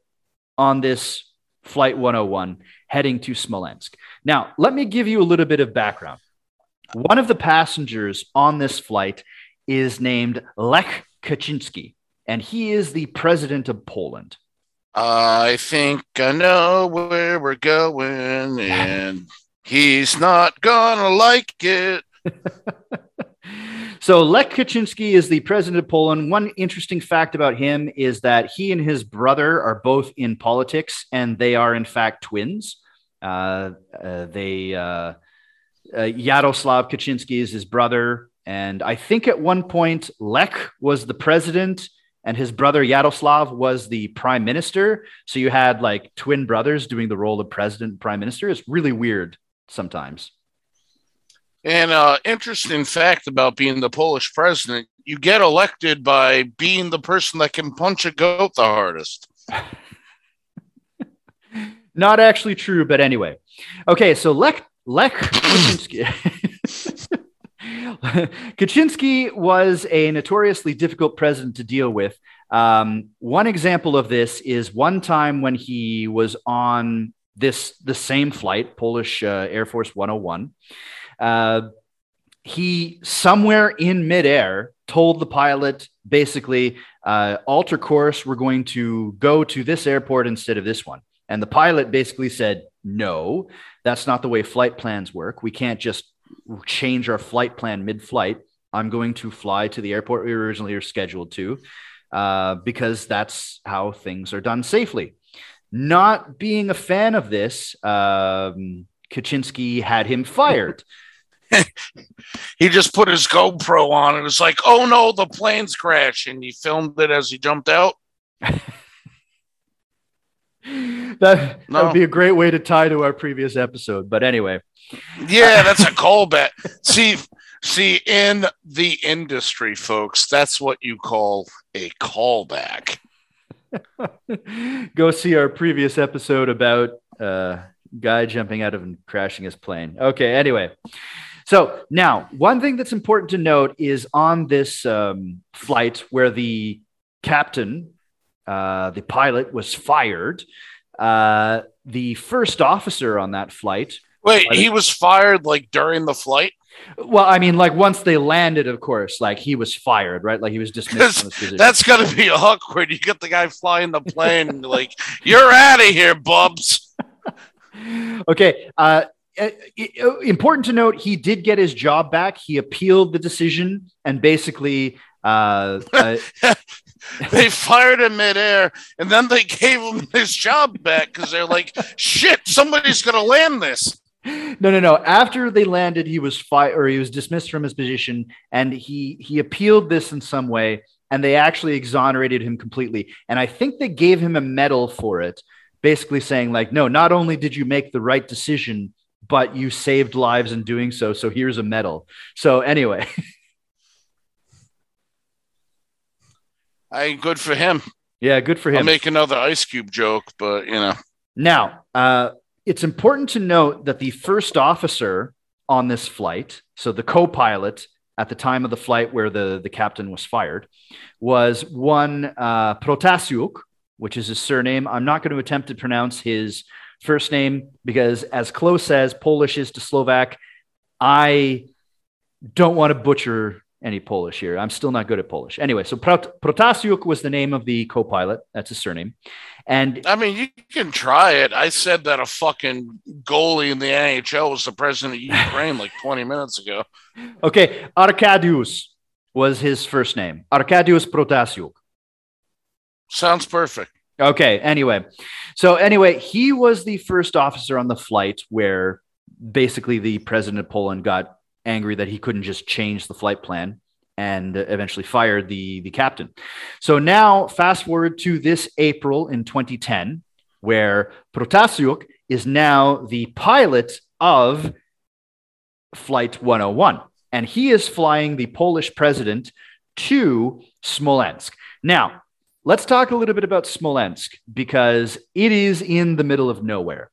on this Flight 101 heading to Smolensk. Now, let me give you a little bit of background. One of the passengers on this flight is named Lech Kaczynski, and he is the president of Poland. I think I know where we're going, and he's not gonna like it. so Lech Kaczynski is the president of Poland. One interesting fact about him is that he and his brother are both in politics, and they are in fact twins. Uh, uh, they uh, uh, Yaroslav Kaczynski is his brother, and I think at one point Lech was the president, and his brother Yaroslav was the prime minister. So you had like twin brothers doing the role of president and prime minister. It's really weird sometimes. And uh, interesting fact about being the Polish president, you get elected by being the person that can punch a goat the hardest. Not actually true, but anyway. Okay, so Lech Lech Kaczynski. Kaczynski was a notoriously difficult president to deal with. Um, one example of this is one time when he was on this the same flight, Polish uh, Air Force 101. Uh, he somewhere in midair told the pilot basically uh, alter course. We're going to go to this airport instead of this one. And the pilot basically said, no, that's not the way flight plans work. We can't just change our flight plan mid flight. I'm going to fly to the airport we originally were scheduled to uh, because that's how things are done safely. Not being a fan of this, um, Kaczynski had him fired. he just put his GoPro on and was like, oh no, the plane's crashing. He filmed it as he jumped out. that, no. that would be a great way to tie to our previous episode. But anyway. Yeah, that's a callback. see, see, in the industry, folks, that's what you call a callback. Go see our previous episode about uh guy jumping out of and crashing his plane. Okay, anyway. So now, one thing that's important to note is on this um, flight where the captain uh, the pilot was fired. Uh, the first officer on that flight. Wait, he was fired like during the flight? Well, I mean, like once they landed, of course, like he was fired, right? Like he was dismissed. That's gonna be awkward. You get the guy flying the plane, like you're out of here, Bubs. okay. Uh, important to note, he did get his job back. He appealed the decision and basically uh, uh, they fired him midair, and then they gave him his job back because they're like, "Shit, somebody's gonna land this." No, no, no. After they landed, he was fired or he was dismissed from his position, and he he appealed this in some way, and they actually exonerated him completely. And I think they gave him a medal for it, basically saying like, "No, not only did you make the right decision." But you saved lives in doing so. So here's a medal. So, anyway. I good for him. Yeah, good for him. I'll make another Ice Cube joke, but you know. Now, uh, it's important to note that the first officer on this flight, so the co-pilot at the time of the flight where the, the captain was fired, was one uh, Protasiuk, which is his surname. I'm not going to attempt to pronounce his first name because, as close as Polish is to Slovak, I don't want to butcher any Polish here. I'm still not good at Polish. Anyway, so Prot- Protasiuk was the name of the co-pilot. That's his surname. And I mean, you can try it. I said that a fucking goalie in the NHL was the president of Ukraine like 20 minutes ago. Okay, Arkadiusz was his first name. Arkadiusz Protasiuk. Sounds perfect. Okay, anyway. So anyway, he was the first officer on the flight where basically the president of Poland got angry that he couldn't just change the flight plan and eventually fired the, the captain. So now, fast forward to this April in 2010, where Protasiuk is now the pilot of Flight 101, and he is flying the Polish president to Smolensk. Now, let's talk a little bit about Smolensk because it is in the middle of nowhere.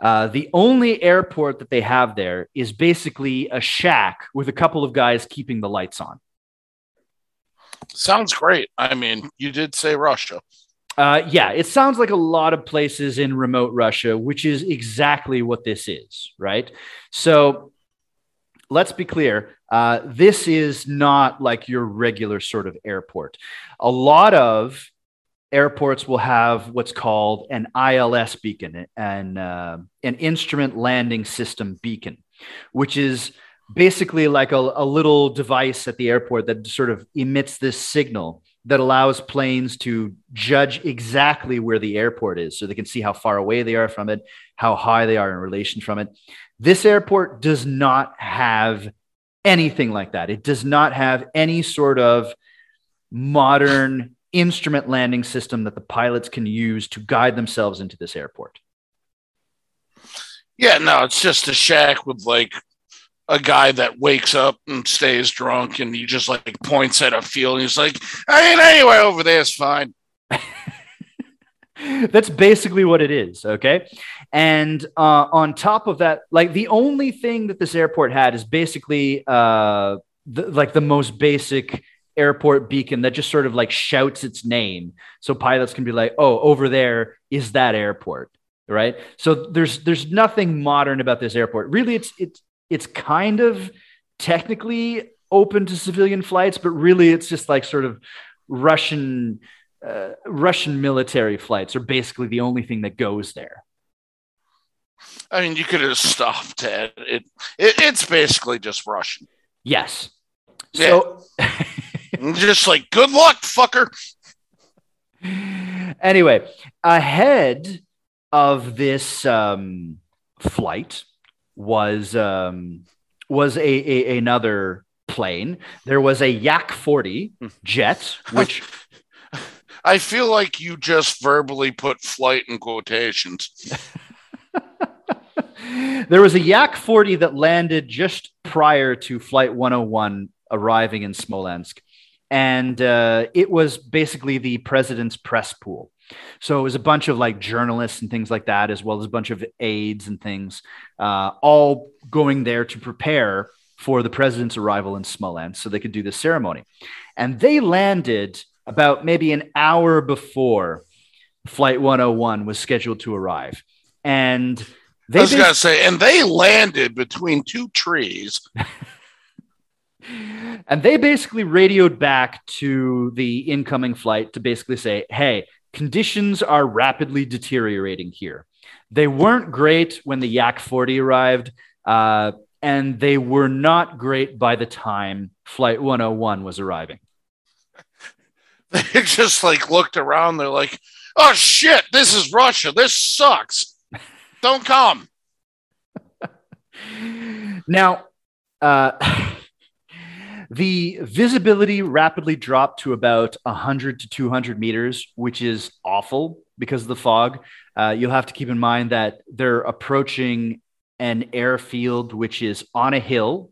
Uh, the only airport that they have there is basically a shack with a couple of guys keeping the lights on. Sounds great. I mean, you did say Russia. Uh, yeah, it sounds like a lot of places in remote Russia, which is exactly what this is, right? So let's be clear. Uh, this is not like your regular sort of airport. A lot of airports will have what's called an ILS beacon, an, uh, an instrument landing system beacon, which is basically like a, a little device at the airport that sort of emits this signal that allows planes to judge exactly where the airport is so they can see how far away they are from it, how high they are in relation from it. This airport does not have anything like that. It does not have any sort of modern instrument landing system that the pilots can use to guide themselves into this airport. Yeah, no, it's just a shack with like a guy that wakes up and stays drunk and he just like points at a field and he's like, I ain't anywhere over there is fine. That's basically what it is. Okay. And uh, on top of that, like the only thing that this airport had is basically uh, the, like the most basic airport beacon that just sort of like shouts its name. So pilots can be like, oh, over there is that airport. Right. So there's there's nothing modern about this airport. Really, it's it's it's kind of technically open to civilian flights, but really it's just like sort of Russian uh, Russian military flights are basically the only thing that goes there. I mean, you could have stopped at it. it it's basically just Russian. Yes. Yeah. So just like good luck, fucker. anyway, ahead of this um, flight, was um, was a, a another plane. There was a Yak 40 jet, which I feel like you just verbally put flight in quotations. there was a Yak 40 that landed just prior to Flight 101 arriving in Smolensk. And uh, it was basically the president's press pool. So it was a bunch of like journalists and things like that, as well as a bunch of aides and things, uh, all going there to prepare for the president's arrival in Smolensk so they could do the ceremony. And they landed about maybe an hour before Flight 101 was scheduled to arrive. And they I was going to say, and they landed between two trees. and they basically radioed back to the incoming flight to basically say, hey, conditions are rapidly deteriorating here. They weren't great when the Yak 40 arrived, uh, and they were not great by the time Flight 101 was arriving. They just like looked around. They're like, oh shit, this is Russia. This sucks. Don't come. now, uh, the visibility rapidly dropped to about 100 to 200 meters, which is awful because of the fog. Uh, you'll have to keep in mind that they're approaching an airfield which is on a hill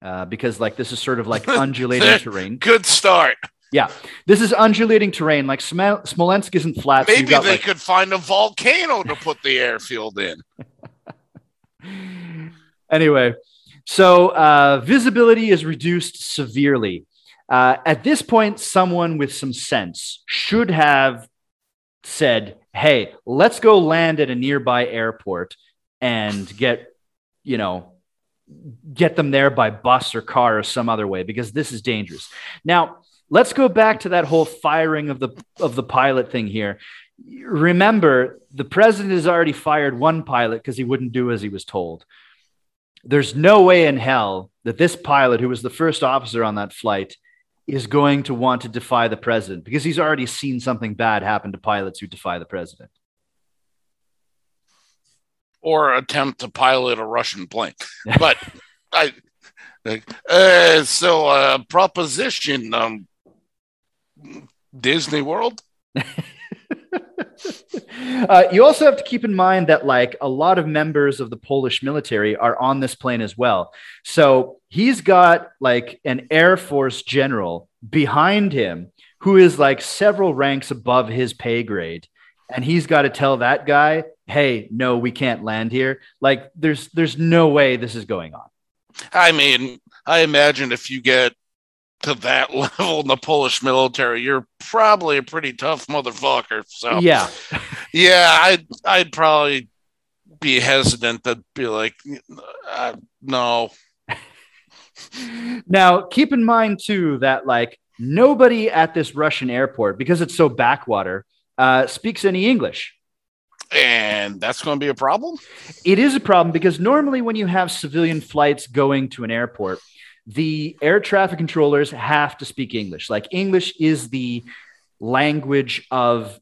uh, because like this is sort of like undulating terrain. Good start. Yeah, this is undulating terrain. Like Sm- Smolensk isn't flat. Maybe so they like... could find a volcano to put the airfield in. anyway, so uh, visibility is reduced severely. Uh, at this point, someone with some sense should have said, "Hey, let's go land at a nearby airport and get, you know, get them there by bus or car or some other way because this is dangerous." Now, let's go back to that whole firing of the of the pilot thing here. Remember, the president has already fired one pilot because he wouldn't do as he was told there's no way in hell that this pilot, who was the first officer on that flight, is going to want to defy the president because he's already seen something bad happen to pilots who defy the president. Or attempt to pilot a Russian plane. But I, uh, so uh, proposition, um, Disney World. Uh, you also have to keep in mind that like a lot of members of the Polish military are on this plane as well. So he's got like an Air Force general behind him who is like several ranks above his pay grade. And he's got to tell that guy, hey, no, we can't land here. Like there's there's no way this is going on. I mean, I imagine if you get to that level in the Polish military, you're probably a pretty tough motherfucker. So yeah, yeah, I'd I'd probably be hesitant to be like, uh, no. now, keep in mind too that like nobody at this Russian airport, because it's so backwater, uh, speaks any English. And that's going to be a problem. It is a problem because normally when you have civilian flights going to an airport, the air traffic controllers have to speak English. Like English is the language of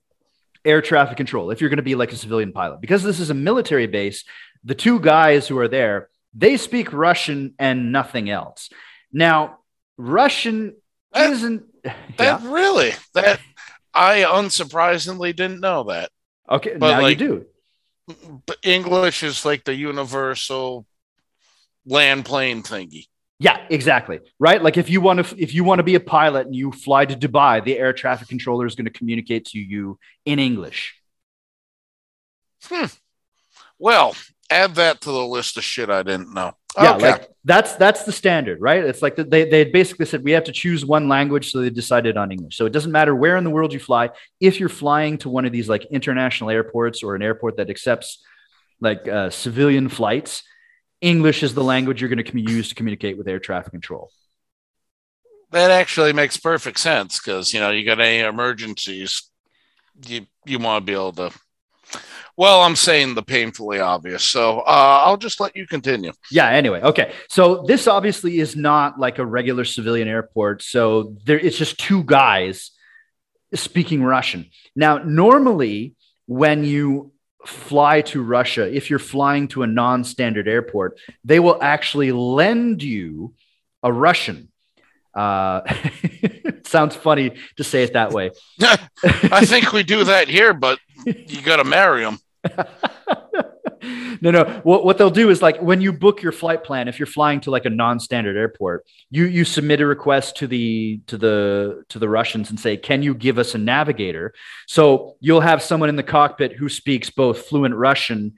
air traffic control if you're going to be like a civilian pilot. Because this is a military base, the two guys who are there, they speak Russian and nothing else. Now, Russian That- isn't That really that I unsurprisingly didn't know that. okay. but now like- you do. But English is like the universal land plane thingy. Yeah, exactly. Right. Like if you want to, if you want to be a pilot and you fly to Dubai, the air traffic controller is going to communicate to you in English. Well, add that to the list of shit I didn't know. Yeah, okay. like that's that's the standard, right? It's like they they basically said we have to choose one language, so they decided on English. So it doesn't matter where in the world you fly. If you're flying to one of these like international airports or an airport that accepts like uh, civilian flights, English is the language you're going to use to communicate with air traffic control. that actually makes perfect sense because you know you got any emergencies, you you want to be able to. Well, I'm saying the painfully obvious, so uh, I'll just let you continue. Yeah. Anyway, okay. So this obviously is not like a regular civilian airport. So there, it's just two guys speaking Russian. Now, normally when you fly to Russia, if you're flying to a non-standard airport, they will actually lend you a Russian. Uh, sounds funny to say it that way. I think we do that here, but you got to marry them. no, no. What, what they'll do is like when you book your flight plan, if you're flying to like a non-standard airport, you you submit a request to the to the to the Russians and say, "Can you give us a navigator?" So you'll have someone in the cockpit who speaks both fluent Russian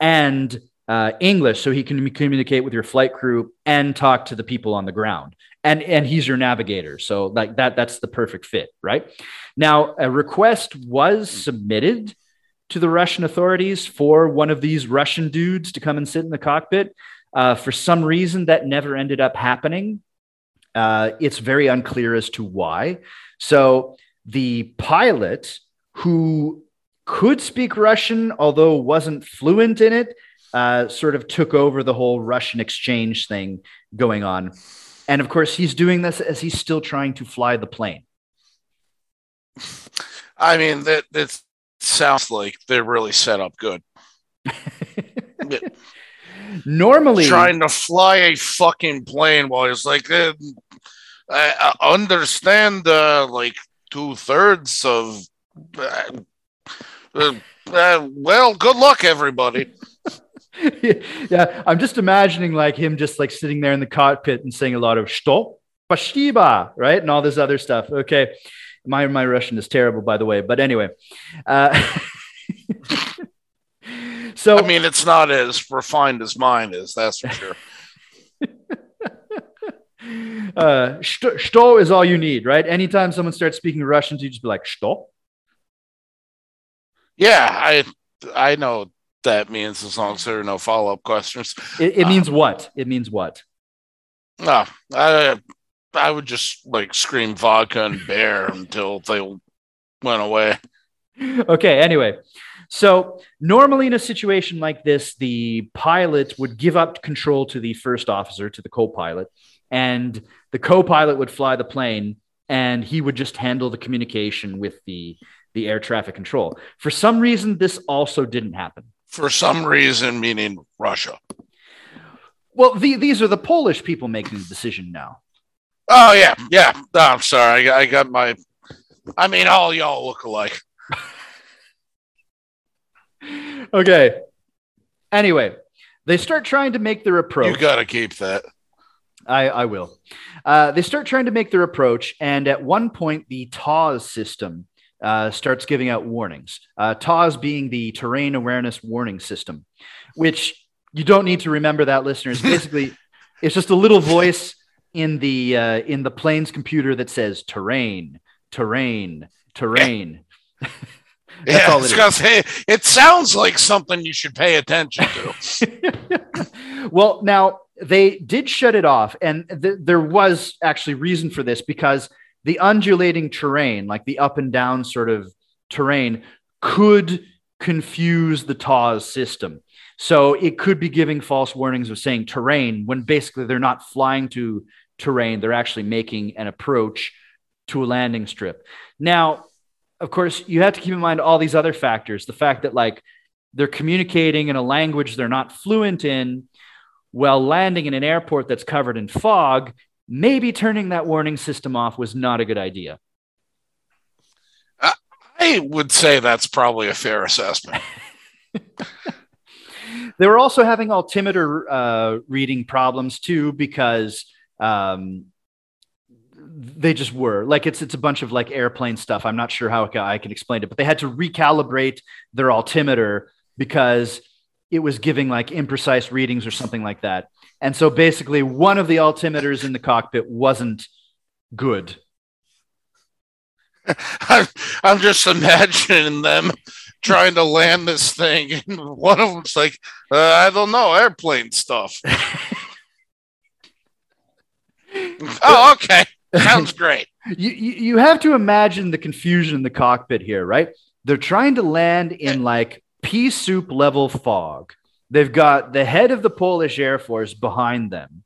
and uh, English, so he can communicate with your flight crew and talk to the people on the ground. And and he's your navigator, so like that that's the perfect fit, right? Now a request was submitted to the Russian authorities for one of these Russian dudes to come and sit in the cockpit. Uh, for some reason, that never ended up happening. Uh, it's very unclear as to why. So the pilot who could speak Russian, although wasn't fluent in it, uh, sort of took over the whole Russian exchange thing going on. And of course, he's doing this as he's still trying to fly the plane. I mean, that that sounds like they're really set up good. Normally, trying to fly a fucking plane while it's like, eh, I understand, uh, like two thirds of. Uh, uh, uh, well, good luck, everybody. yeah, I'm just imagining like him just like sitting there in the cockpit and saying a lot of "stop, Bashiba," right, and all this other stuff. Okay, my my Russian is terrible, by the way, but anyway. Uh, so I mean, it's not as refined as mine is, that's for sure. uh, что, что is all you need, right? Anytime someone starts speaking Russian, you just be like "что." Yeah, I I know what that means as long as there are no follow up questions. It, it means what? It means what? No, I I would just like scream vodka and bear until they went away. okay, anyway. So, normally in a situation like this, the pilot would give up control to the first officer, to the co pilot, and the co pilot would fly the plane and he would just handle the communication with the, the air traffic control. For some reason, this also didn't happen. For some reason, meaning Russia. Well, the, these are the Polish people making the decision now. Oh yeah, yeah. No, I'm sorry. I got, I got my. I mean, all y'all look alike. Okay. Anyway, they start trying to make their approach. You got to keep that. I, I will. Uh, they start trying to make their approach, and at one point, the TAWS system uh, starts giving out warnings. Uh, TAWS being the Terrain Awareness Warning System, which you don't need to remember that, listeners. Basically, it's just a little voice in the uh, in the plane's computer that says terrain, terrain, terrain. That's yeah, all it is. say it sounds like something you should pay attention to. well, now they did shut it off, and th- there was actually reason for this because the undulating terrain, like the up and down sort of terrain, could confuse the TAWS system. So it could be giving false warnings of saying terrain when basically they're not flying to terrain. They're actually making an approach to a landing strip. Now, of course, you have to keep in mind all these other factors. The fact that like they're communicating in a language they're not fluent in while landing in an airport that's covered in fog, maybe turning that warning system off was not a good idea. I would say that's probably a fair assessment. they were also having altimeter uh, reading problems too because um, they just were like it's it's a bunch of like airplane stuff. I'm not sure how I can explain it, but they had to recalibrate their altimeter because it was giving like imprecise readings or something like that. And so basically, one of the altimeters in the cockpit wasn't good. I'm, I'm just imagining them trying to land this thing, and one of them's like, uh, I don't know, airplane stuff. oh, okay. Sounds great. You, you, you have to imagine the confusion in the cockpit here, right? They're trying to land in like pea soup level fog. They've got the head of the Polish Air Force behind them.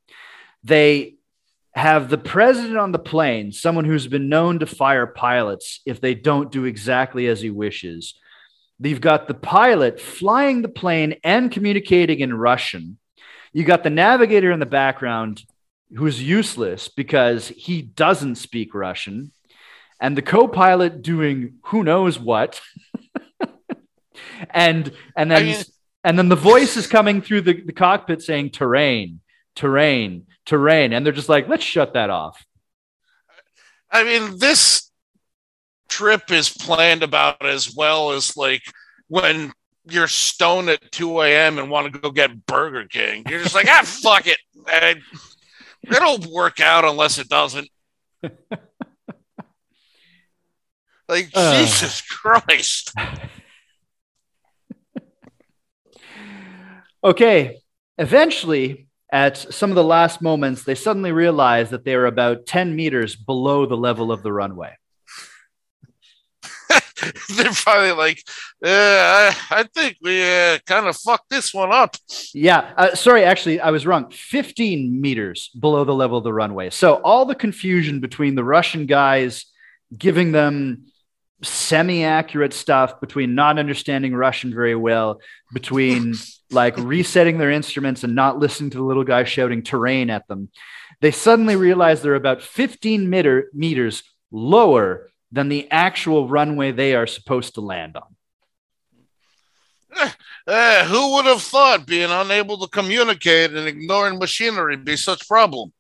They have the president on the plane, someone who's been known to fire pilots if they don't do exactly as he wishes. You've got the pilot flying the plane and communicating in Russian. You got the navigator in the background who's useless because he doesn't speak Russian, and the co pilot doing who knows what. and and then I mean, and then the voice is coming through the, the cockpit saying terrain, terrain, terrain, and they're just like, let's shut that off. I mean, this trip is planned about as well as like when you're stoned at 2 a.m. and want to go get Burger King. You're just like, ah, fuck it. And it'll work out unless it doesn't. like, uh. Jesus Christ. Okay. Eventually, at some of the last moments, they suddenly realize that they are about 10 meters below the level of the runway. They're probably like, uh, I, I, think we uh, kind of fucked this one up. Yeah. Uh, sorry, actually, I was wrong. 15 meters below the level of the runway. So all the confusion between the Russian guys giving them semi accurate stuff, between not understanding Russian very well, between like resetting their instruments and not listening to the little guy shouting terrain at them, they suddenly realize they're about 15 meter, meters lower than the actual runway they are supposed to land on. Uh, who would have thought being unable to communicate and ignoring machinery be such a problem?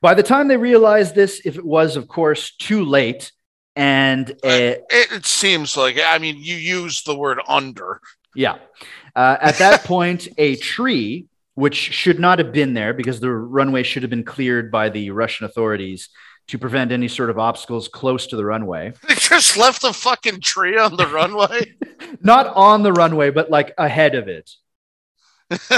By the time they realized this, if it was, of course, too late, and uh, it, it, seems like I mean you use the word under. Yeah, uh, at that point, a tree, which should not have been there because the runway should have been cleared by the Russian authorities to prevent any sort of obstacles close to the runway. They just left a fucking tree on the runway? not on the runway, but like ahead of it.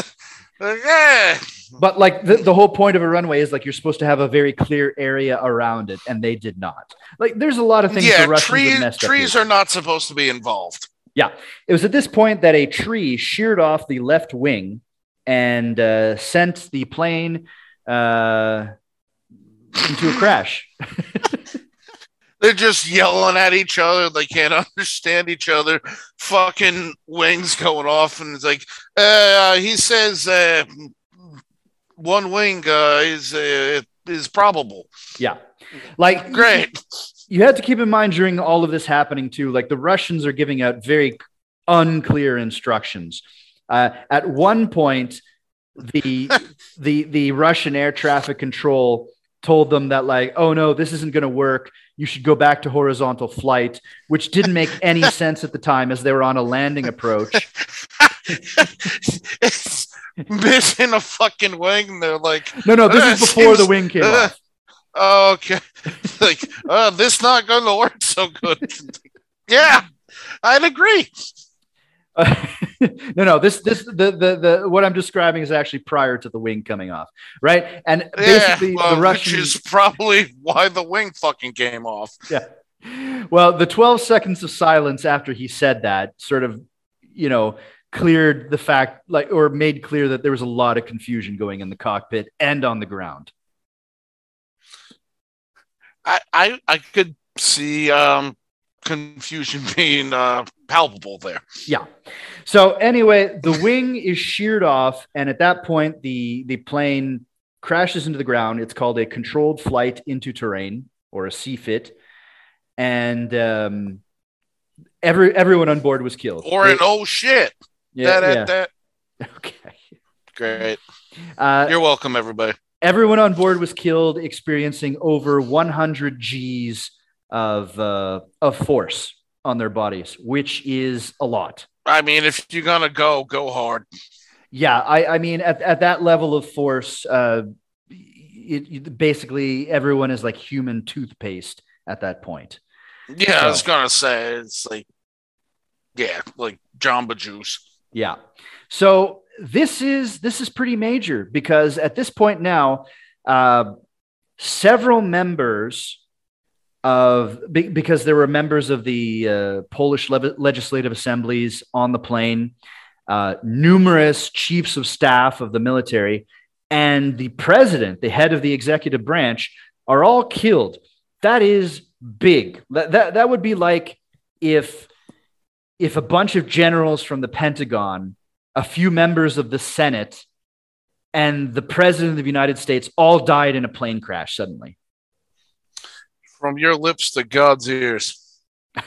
yeah. But like the, the whole point of a runway is like you're supposed to have a very clear area around it, and they did not. Like there's a lot of things. Yeah, trees, trees are not supposed to be involved. Yeah. It was at this point that a tree sheared off the left wing and uh, sent the plane uh, into a crash. They're just yelling at each other. They can't understand each other. Fucking wings going off, and it's like uh, he says uh, one wing uh, is uh, is probable. Yeah, like great you have to keep in mind during all of this happening too like the russians are giving out very unclear instructions. Uh, at one point the the the russian air traffic control told them that like oh no this isn't going to work. You should go back to horizontal flight which didn't make any sense at the time as they were on a landing approach. It's missing a fucking wing they're like no no this is before seems, the wing came off oh, okay. like, uh, this not going to work so good. yeah, I'd agree. Uh, no, no. This, this, the, the, the, what I'm describing is actually prior to the wing coming off, right? And basically, yeah, well, the Russian is probably why the wing fucking came off. Yeah. Well, the 12 seconds of silence after he said that sort of, you know, cleared the fact, like, or made clear that there was a lot of confusion going in the cockpit and on the ground. I, I, I could see um, confusion being uh, palpable there. Yeah. So anyway, the wing is sheared off, and at that point, the the plane crashes into the ground. It's called a controlled flight into terrain or a CFIT, and um, every everyone on board was killed. Or They- an oh shit. yeah, that, yeah. that, Okay. Great. Uh, You're welcome, everybody. Everyone on board was killed, experiencing over 100 G's of uh, of force on their bodies, which is a lot. I mean, if you're gonna go, go hard. Yeah, I, I mean, at, at that level of force, uh, it, it- basically everyone is like human toothpaste at that point. Yeah, I was gonna say it's like, yeah, like Jamba Juice. Yeah. So this is this is pretty major because at this point now, uh, several members of because there were members of the uh, Polish le- legislative assemblies on the plane, uh, numerous chiefs of staff of the military, and the president, the head of the executive branch, are all killed. That is big. That that, that would be like if if a bunch of generals from the Pentagon, a few members of the Senate, and the president of the United States all died in a plane crash suddenly. From your lips to God's ears.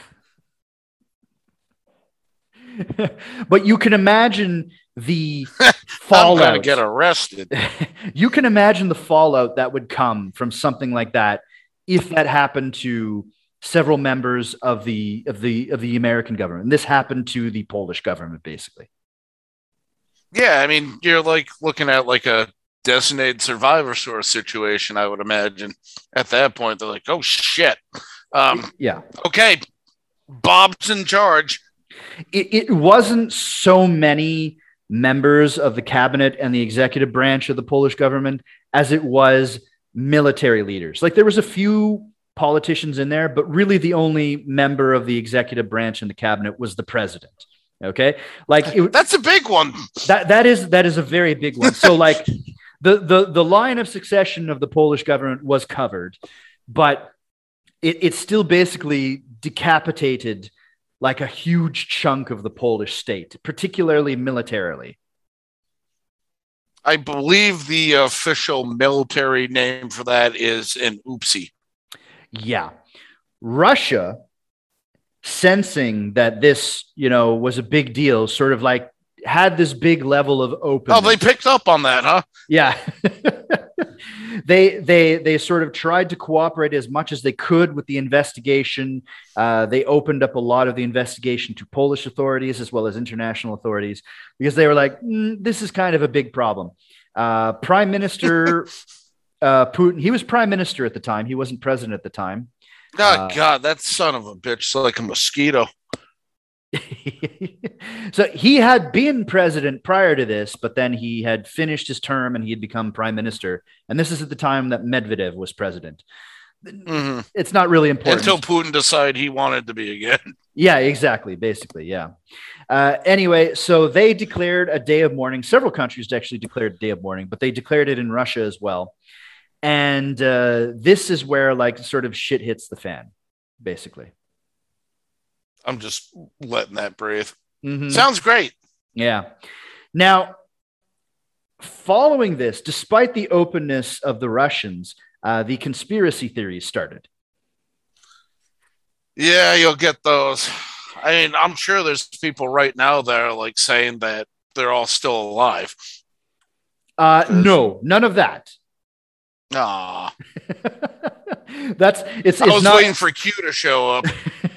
but you can imagine the fallout. I'm fallout. gonna get arrested. you can imagine the fallout that would come from something like that if that happened to several members of the of the of the American government. And this happened to the Polish government, basically. Yeah, I mean, you're like looking at like a designated survivor sort of situation. I would imagine at that point they're like, "Oh shit, um, Yeah. okay, Bob's in charge." it, it wasn't so many members of the cabinet and the executive branch of the Polish government as it was military leaders. Like there was a few politicians in there, but really the only member of the executive branch in the cabinet was the president. Okay, like it, That's a big one. that that is that is a very big one. So like the the the line of succession of the Polish government was covered, but it, it still basically decapitated like a huge chunk of the Polish state, particularly militarily. I believe the official military name for that is an oopsie. Yeah. Russia sensing that this, you know, was a big deal, sort of like had this big level of open. Oh, they picked up on that, huh? Yeah. they they they sort of tried to cooperate as much as they could with the investigation. Uh, they opened up a lot of the investigation to Polish authorities as well as international authorities because they were like, "Mm, this is kind of a big problem. Uh, Prime Minister uh, Putin, he was prime minister at the time. He wasn't president at the time. Oh, Uh, God, that son of a bitch, like a mosquito. so he had been president prior to this, but then he had finished his term and he had become prime minister. And this is at the time that Medvedev was president. Mhm. It's not really important. Until Putin decided he wanted to be again. yeah, exactly. Basically, yeah. Uh, anyway, so they declared a day of mourning. Several countries actually declared a day of mourning, but they declared it in Russia as well. And uh, this is where like sort of shit hits the fan, basically. I'm just letting that breathe. Mhm. Sounds great. Yeah. Now, following this, despite the openness of the Russians, uh, the conspiracy theories started. Yeah, you'll get those. I mean, I'm sure there's people right now that are like saying that they're all still alive. Uh, no, none of that. Ah, That's it's, I it's was not waiting for Q to show up.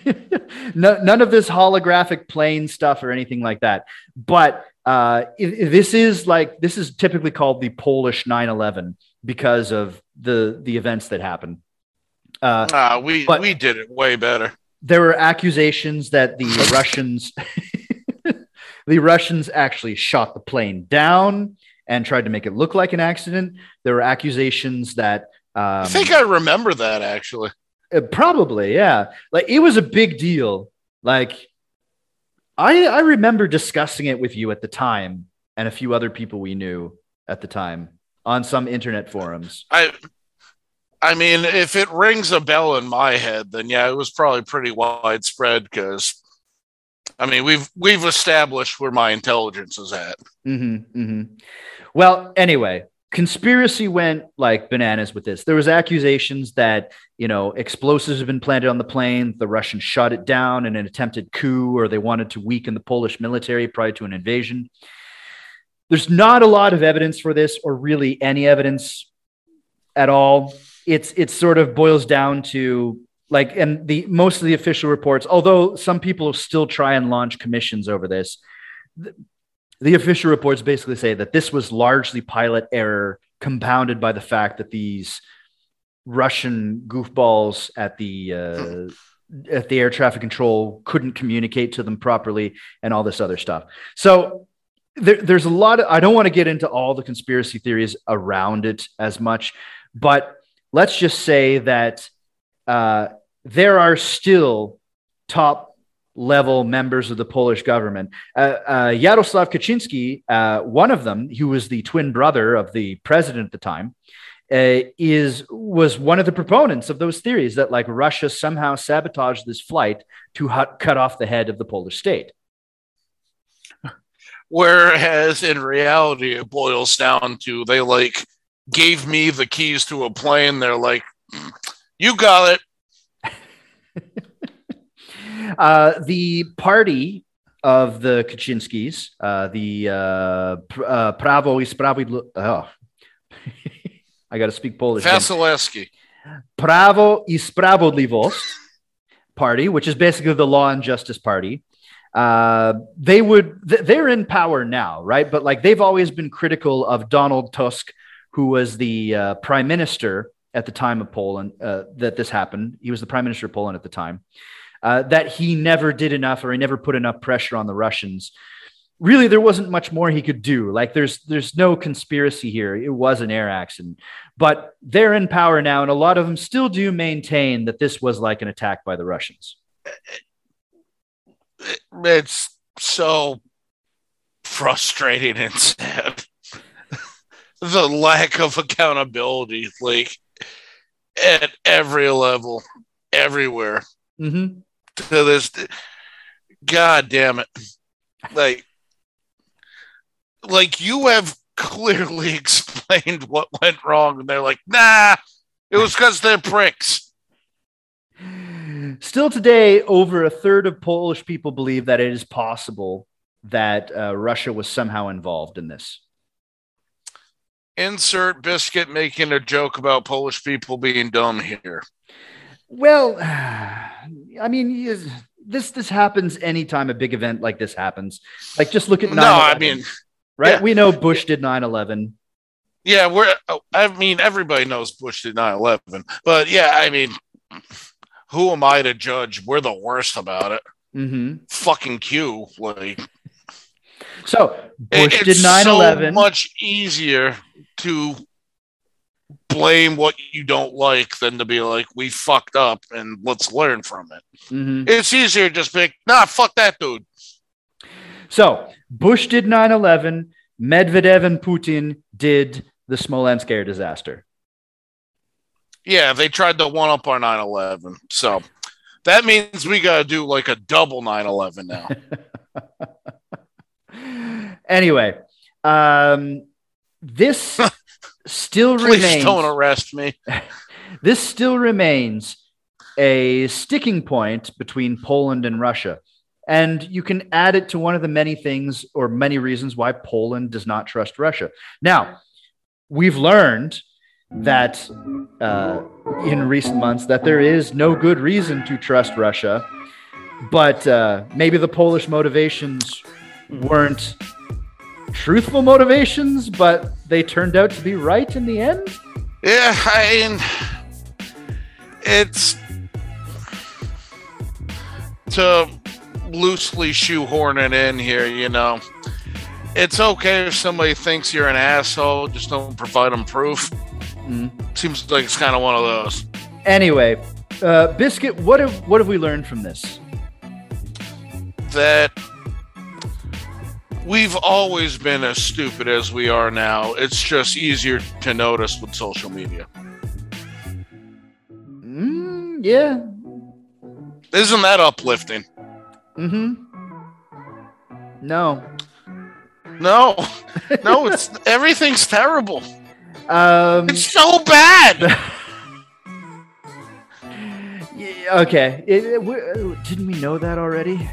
no, none of this holographic plane stuff or anything like that. But uh, i- i- this is like this is typically called the Polish 9/11 because of the the events that happened. Uh, Ah, we we did it way better. there were accusations that the Russians the Russians actually shot the plane down and tried to make it look like an accident. There were accusations that um, I think I remember that actually. uh, probably yeah, like it was a big deal. Like I I remember discussing it with you at the time and a few other people we knew at the time on some internet forums. I I mean, if it rings a bell in my head, then yeah, it was probably pretty widespread because, I mean, we've we've established where my intelligence is at. Mm-hmm, mm-hmm. Well, anyway, conspiracy went like bananas with this. There was accusations that you know explosives have been planted on the plane. The Russians shot it down in an attempted coup, or they wanted to weaken the Polish military prior to an invasion. There's not a lot of evidence for this, or really any evidence at all it's it sort of boils down to like and the most of the official reports although some people still try and launch commissions over this the, the official reports basically say that this was largely pilot error compounded by the fact that these russian goofballs at the uh, at the air traffic control couldn't communicate to them properly and all this other stuff. So there, there's a lot of i don't want to get into all the conspiracy theories around it as much but let's just say that uh, there are still top level members of the Polish government. Uh, uh, Yaroslav Kaczynski, uh, one of them, who was the twin brother of the president at the time, uh, is was one of the proponents of those theories that like Russia somehow sabotaged this flight to cut off the head of the Polish state. Whereas in reality, it boils down to they like gave me the keys to a plane. They're like, you got it. uh, the party of the Kaczynskis, uh, the uh, uh, Prawo i Sprawiedliwość. Oh. I got to speak Polish. Vasilevsky. Prawo i Sprawiedliwość party, which is basically the Law and Justice Party. Uh, they would, they're in power now, right? But like they've always been critical of Donald Tusk who was the uh, prime minister at the time of Poland uh, that this happened. He was the prime minister of Poland at the time. Uh, that he never did enough or he never put enough pressure on the Russians. Really, there wasn't much more he could do. Like there's there's no conspiracy here. It was an air accident, but they're in power now, and a lot of them still do maintain that this was like an attack by the Russians. It's so frustrating and sad the lack of accountability, like at every level, everywhere. Mm-hmm. To this, God damn it! Like, like you have clearly explained what went wrong, and they're like, "Nah, it was because they're pricks." Still today, over a third of Polish people believe that it is possible that uh, Russia was somehow involved in this insert biscuit making a joke about Polish people being dumb here. Well, I mean, this this happens anytime a big event like this happens. Like, just look at 9/11, no, I mean, right? Yeah. We know Bush did 9-11. Yeah, we're. Oh, I mean, everybody knows Bush did 9-11. but yeah, I mean, who am I to judge? We're the worst about it. Mm-hmm. Fucking Q, like. So Bush it's did 9/11. So much easier to blame what you don't like than to be like, we fucked up and let's learn from it. Mm-hmm. It's easier to just pick, nah, fuck that dude. So Bush did 9 11, Medvedev and Putin did the Smolensk air disaster. Yeah, they tried to one up our 9 11. So that means we got to do like a double 9 11 now. anyway, um, this still Please remains. don't arrest me. this still remains a sticking point between Poland and Russia. And you can add it to one of the many things or many reasons why Poland does not trust Russia. Now, we've learned that uh, in recent months that there is no good reason to trust Russia, but uh, maybe the Polish motivations weren't truthful motivations, but they turned out to be right in the end. Yeah, I mean, it's to loosely shoehorn it in here, you know. It's okay if somebody thinks you're an asshole, just don't provide them proof. Mm. Seems like it's kind of one of those. Anyway, uh, Biscuit, what have what have we learned from this? That we've always been as stupid as we are now. It's just easier to notice with social media. yeah. Isn't that uplifting? Mm-hmm. No. No, no, it's everything's terrible. Um. It's so bad. yeah, okay. It- it- we- didn't we know that already?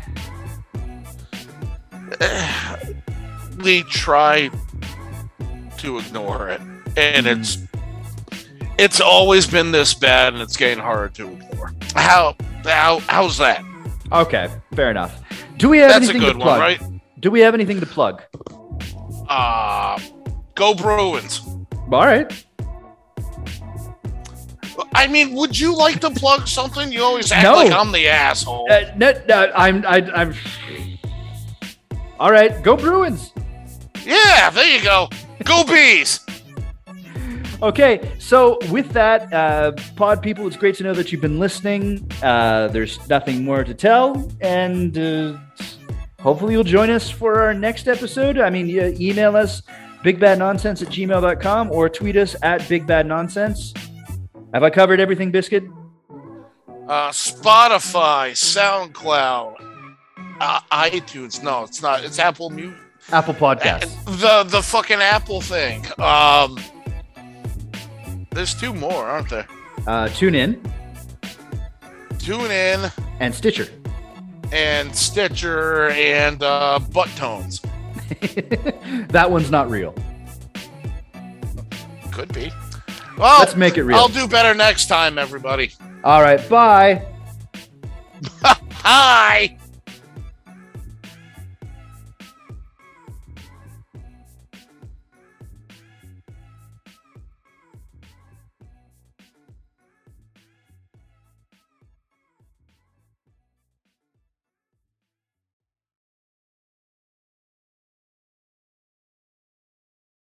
we try to ignore it, and Hmm. it's it's always been this bad, and it's getting harder to ignore. How how how's that? Okay, fair enough. Do we have That's a anything good to one, plug? right? Do we have anything to plug? Uh go Bruins. All right. I mean, would you like to plug something? You always act No. like I'm the asshole. Uh, no, no, I'm, I, I'm. All right, go Bruins. yeah, there you go. Go Bees. Okay, so with that, uh, pod people, it's great to know that you've been listening. Uh, there's nothing more to tell, and uh, hopefully you'll join us for our next episode. I mean, email us bigbadnonsense at gmail.com or tweet us at bigbadnonsense. Have I covered everything, Biscuit? Uh, Spotify, SoundCloud, uh, iTunes. No, it's not. It's Apple Music. Apple Podcast. The the fucking Apple thing. Um, there's two more, aren't there? Uh, tune in Tune in and Stitcher. and Stitcher and uh, Butt Tones. that one's not real. Could be. Well, Let's make it real. I'll do better next time, everybody. All right, bye. Hi.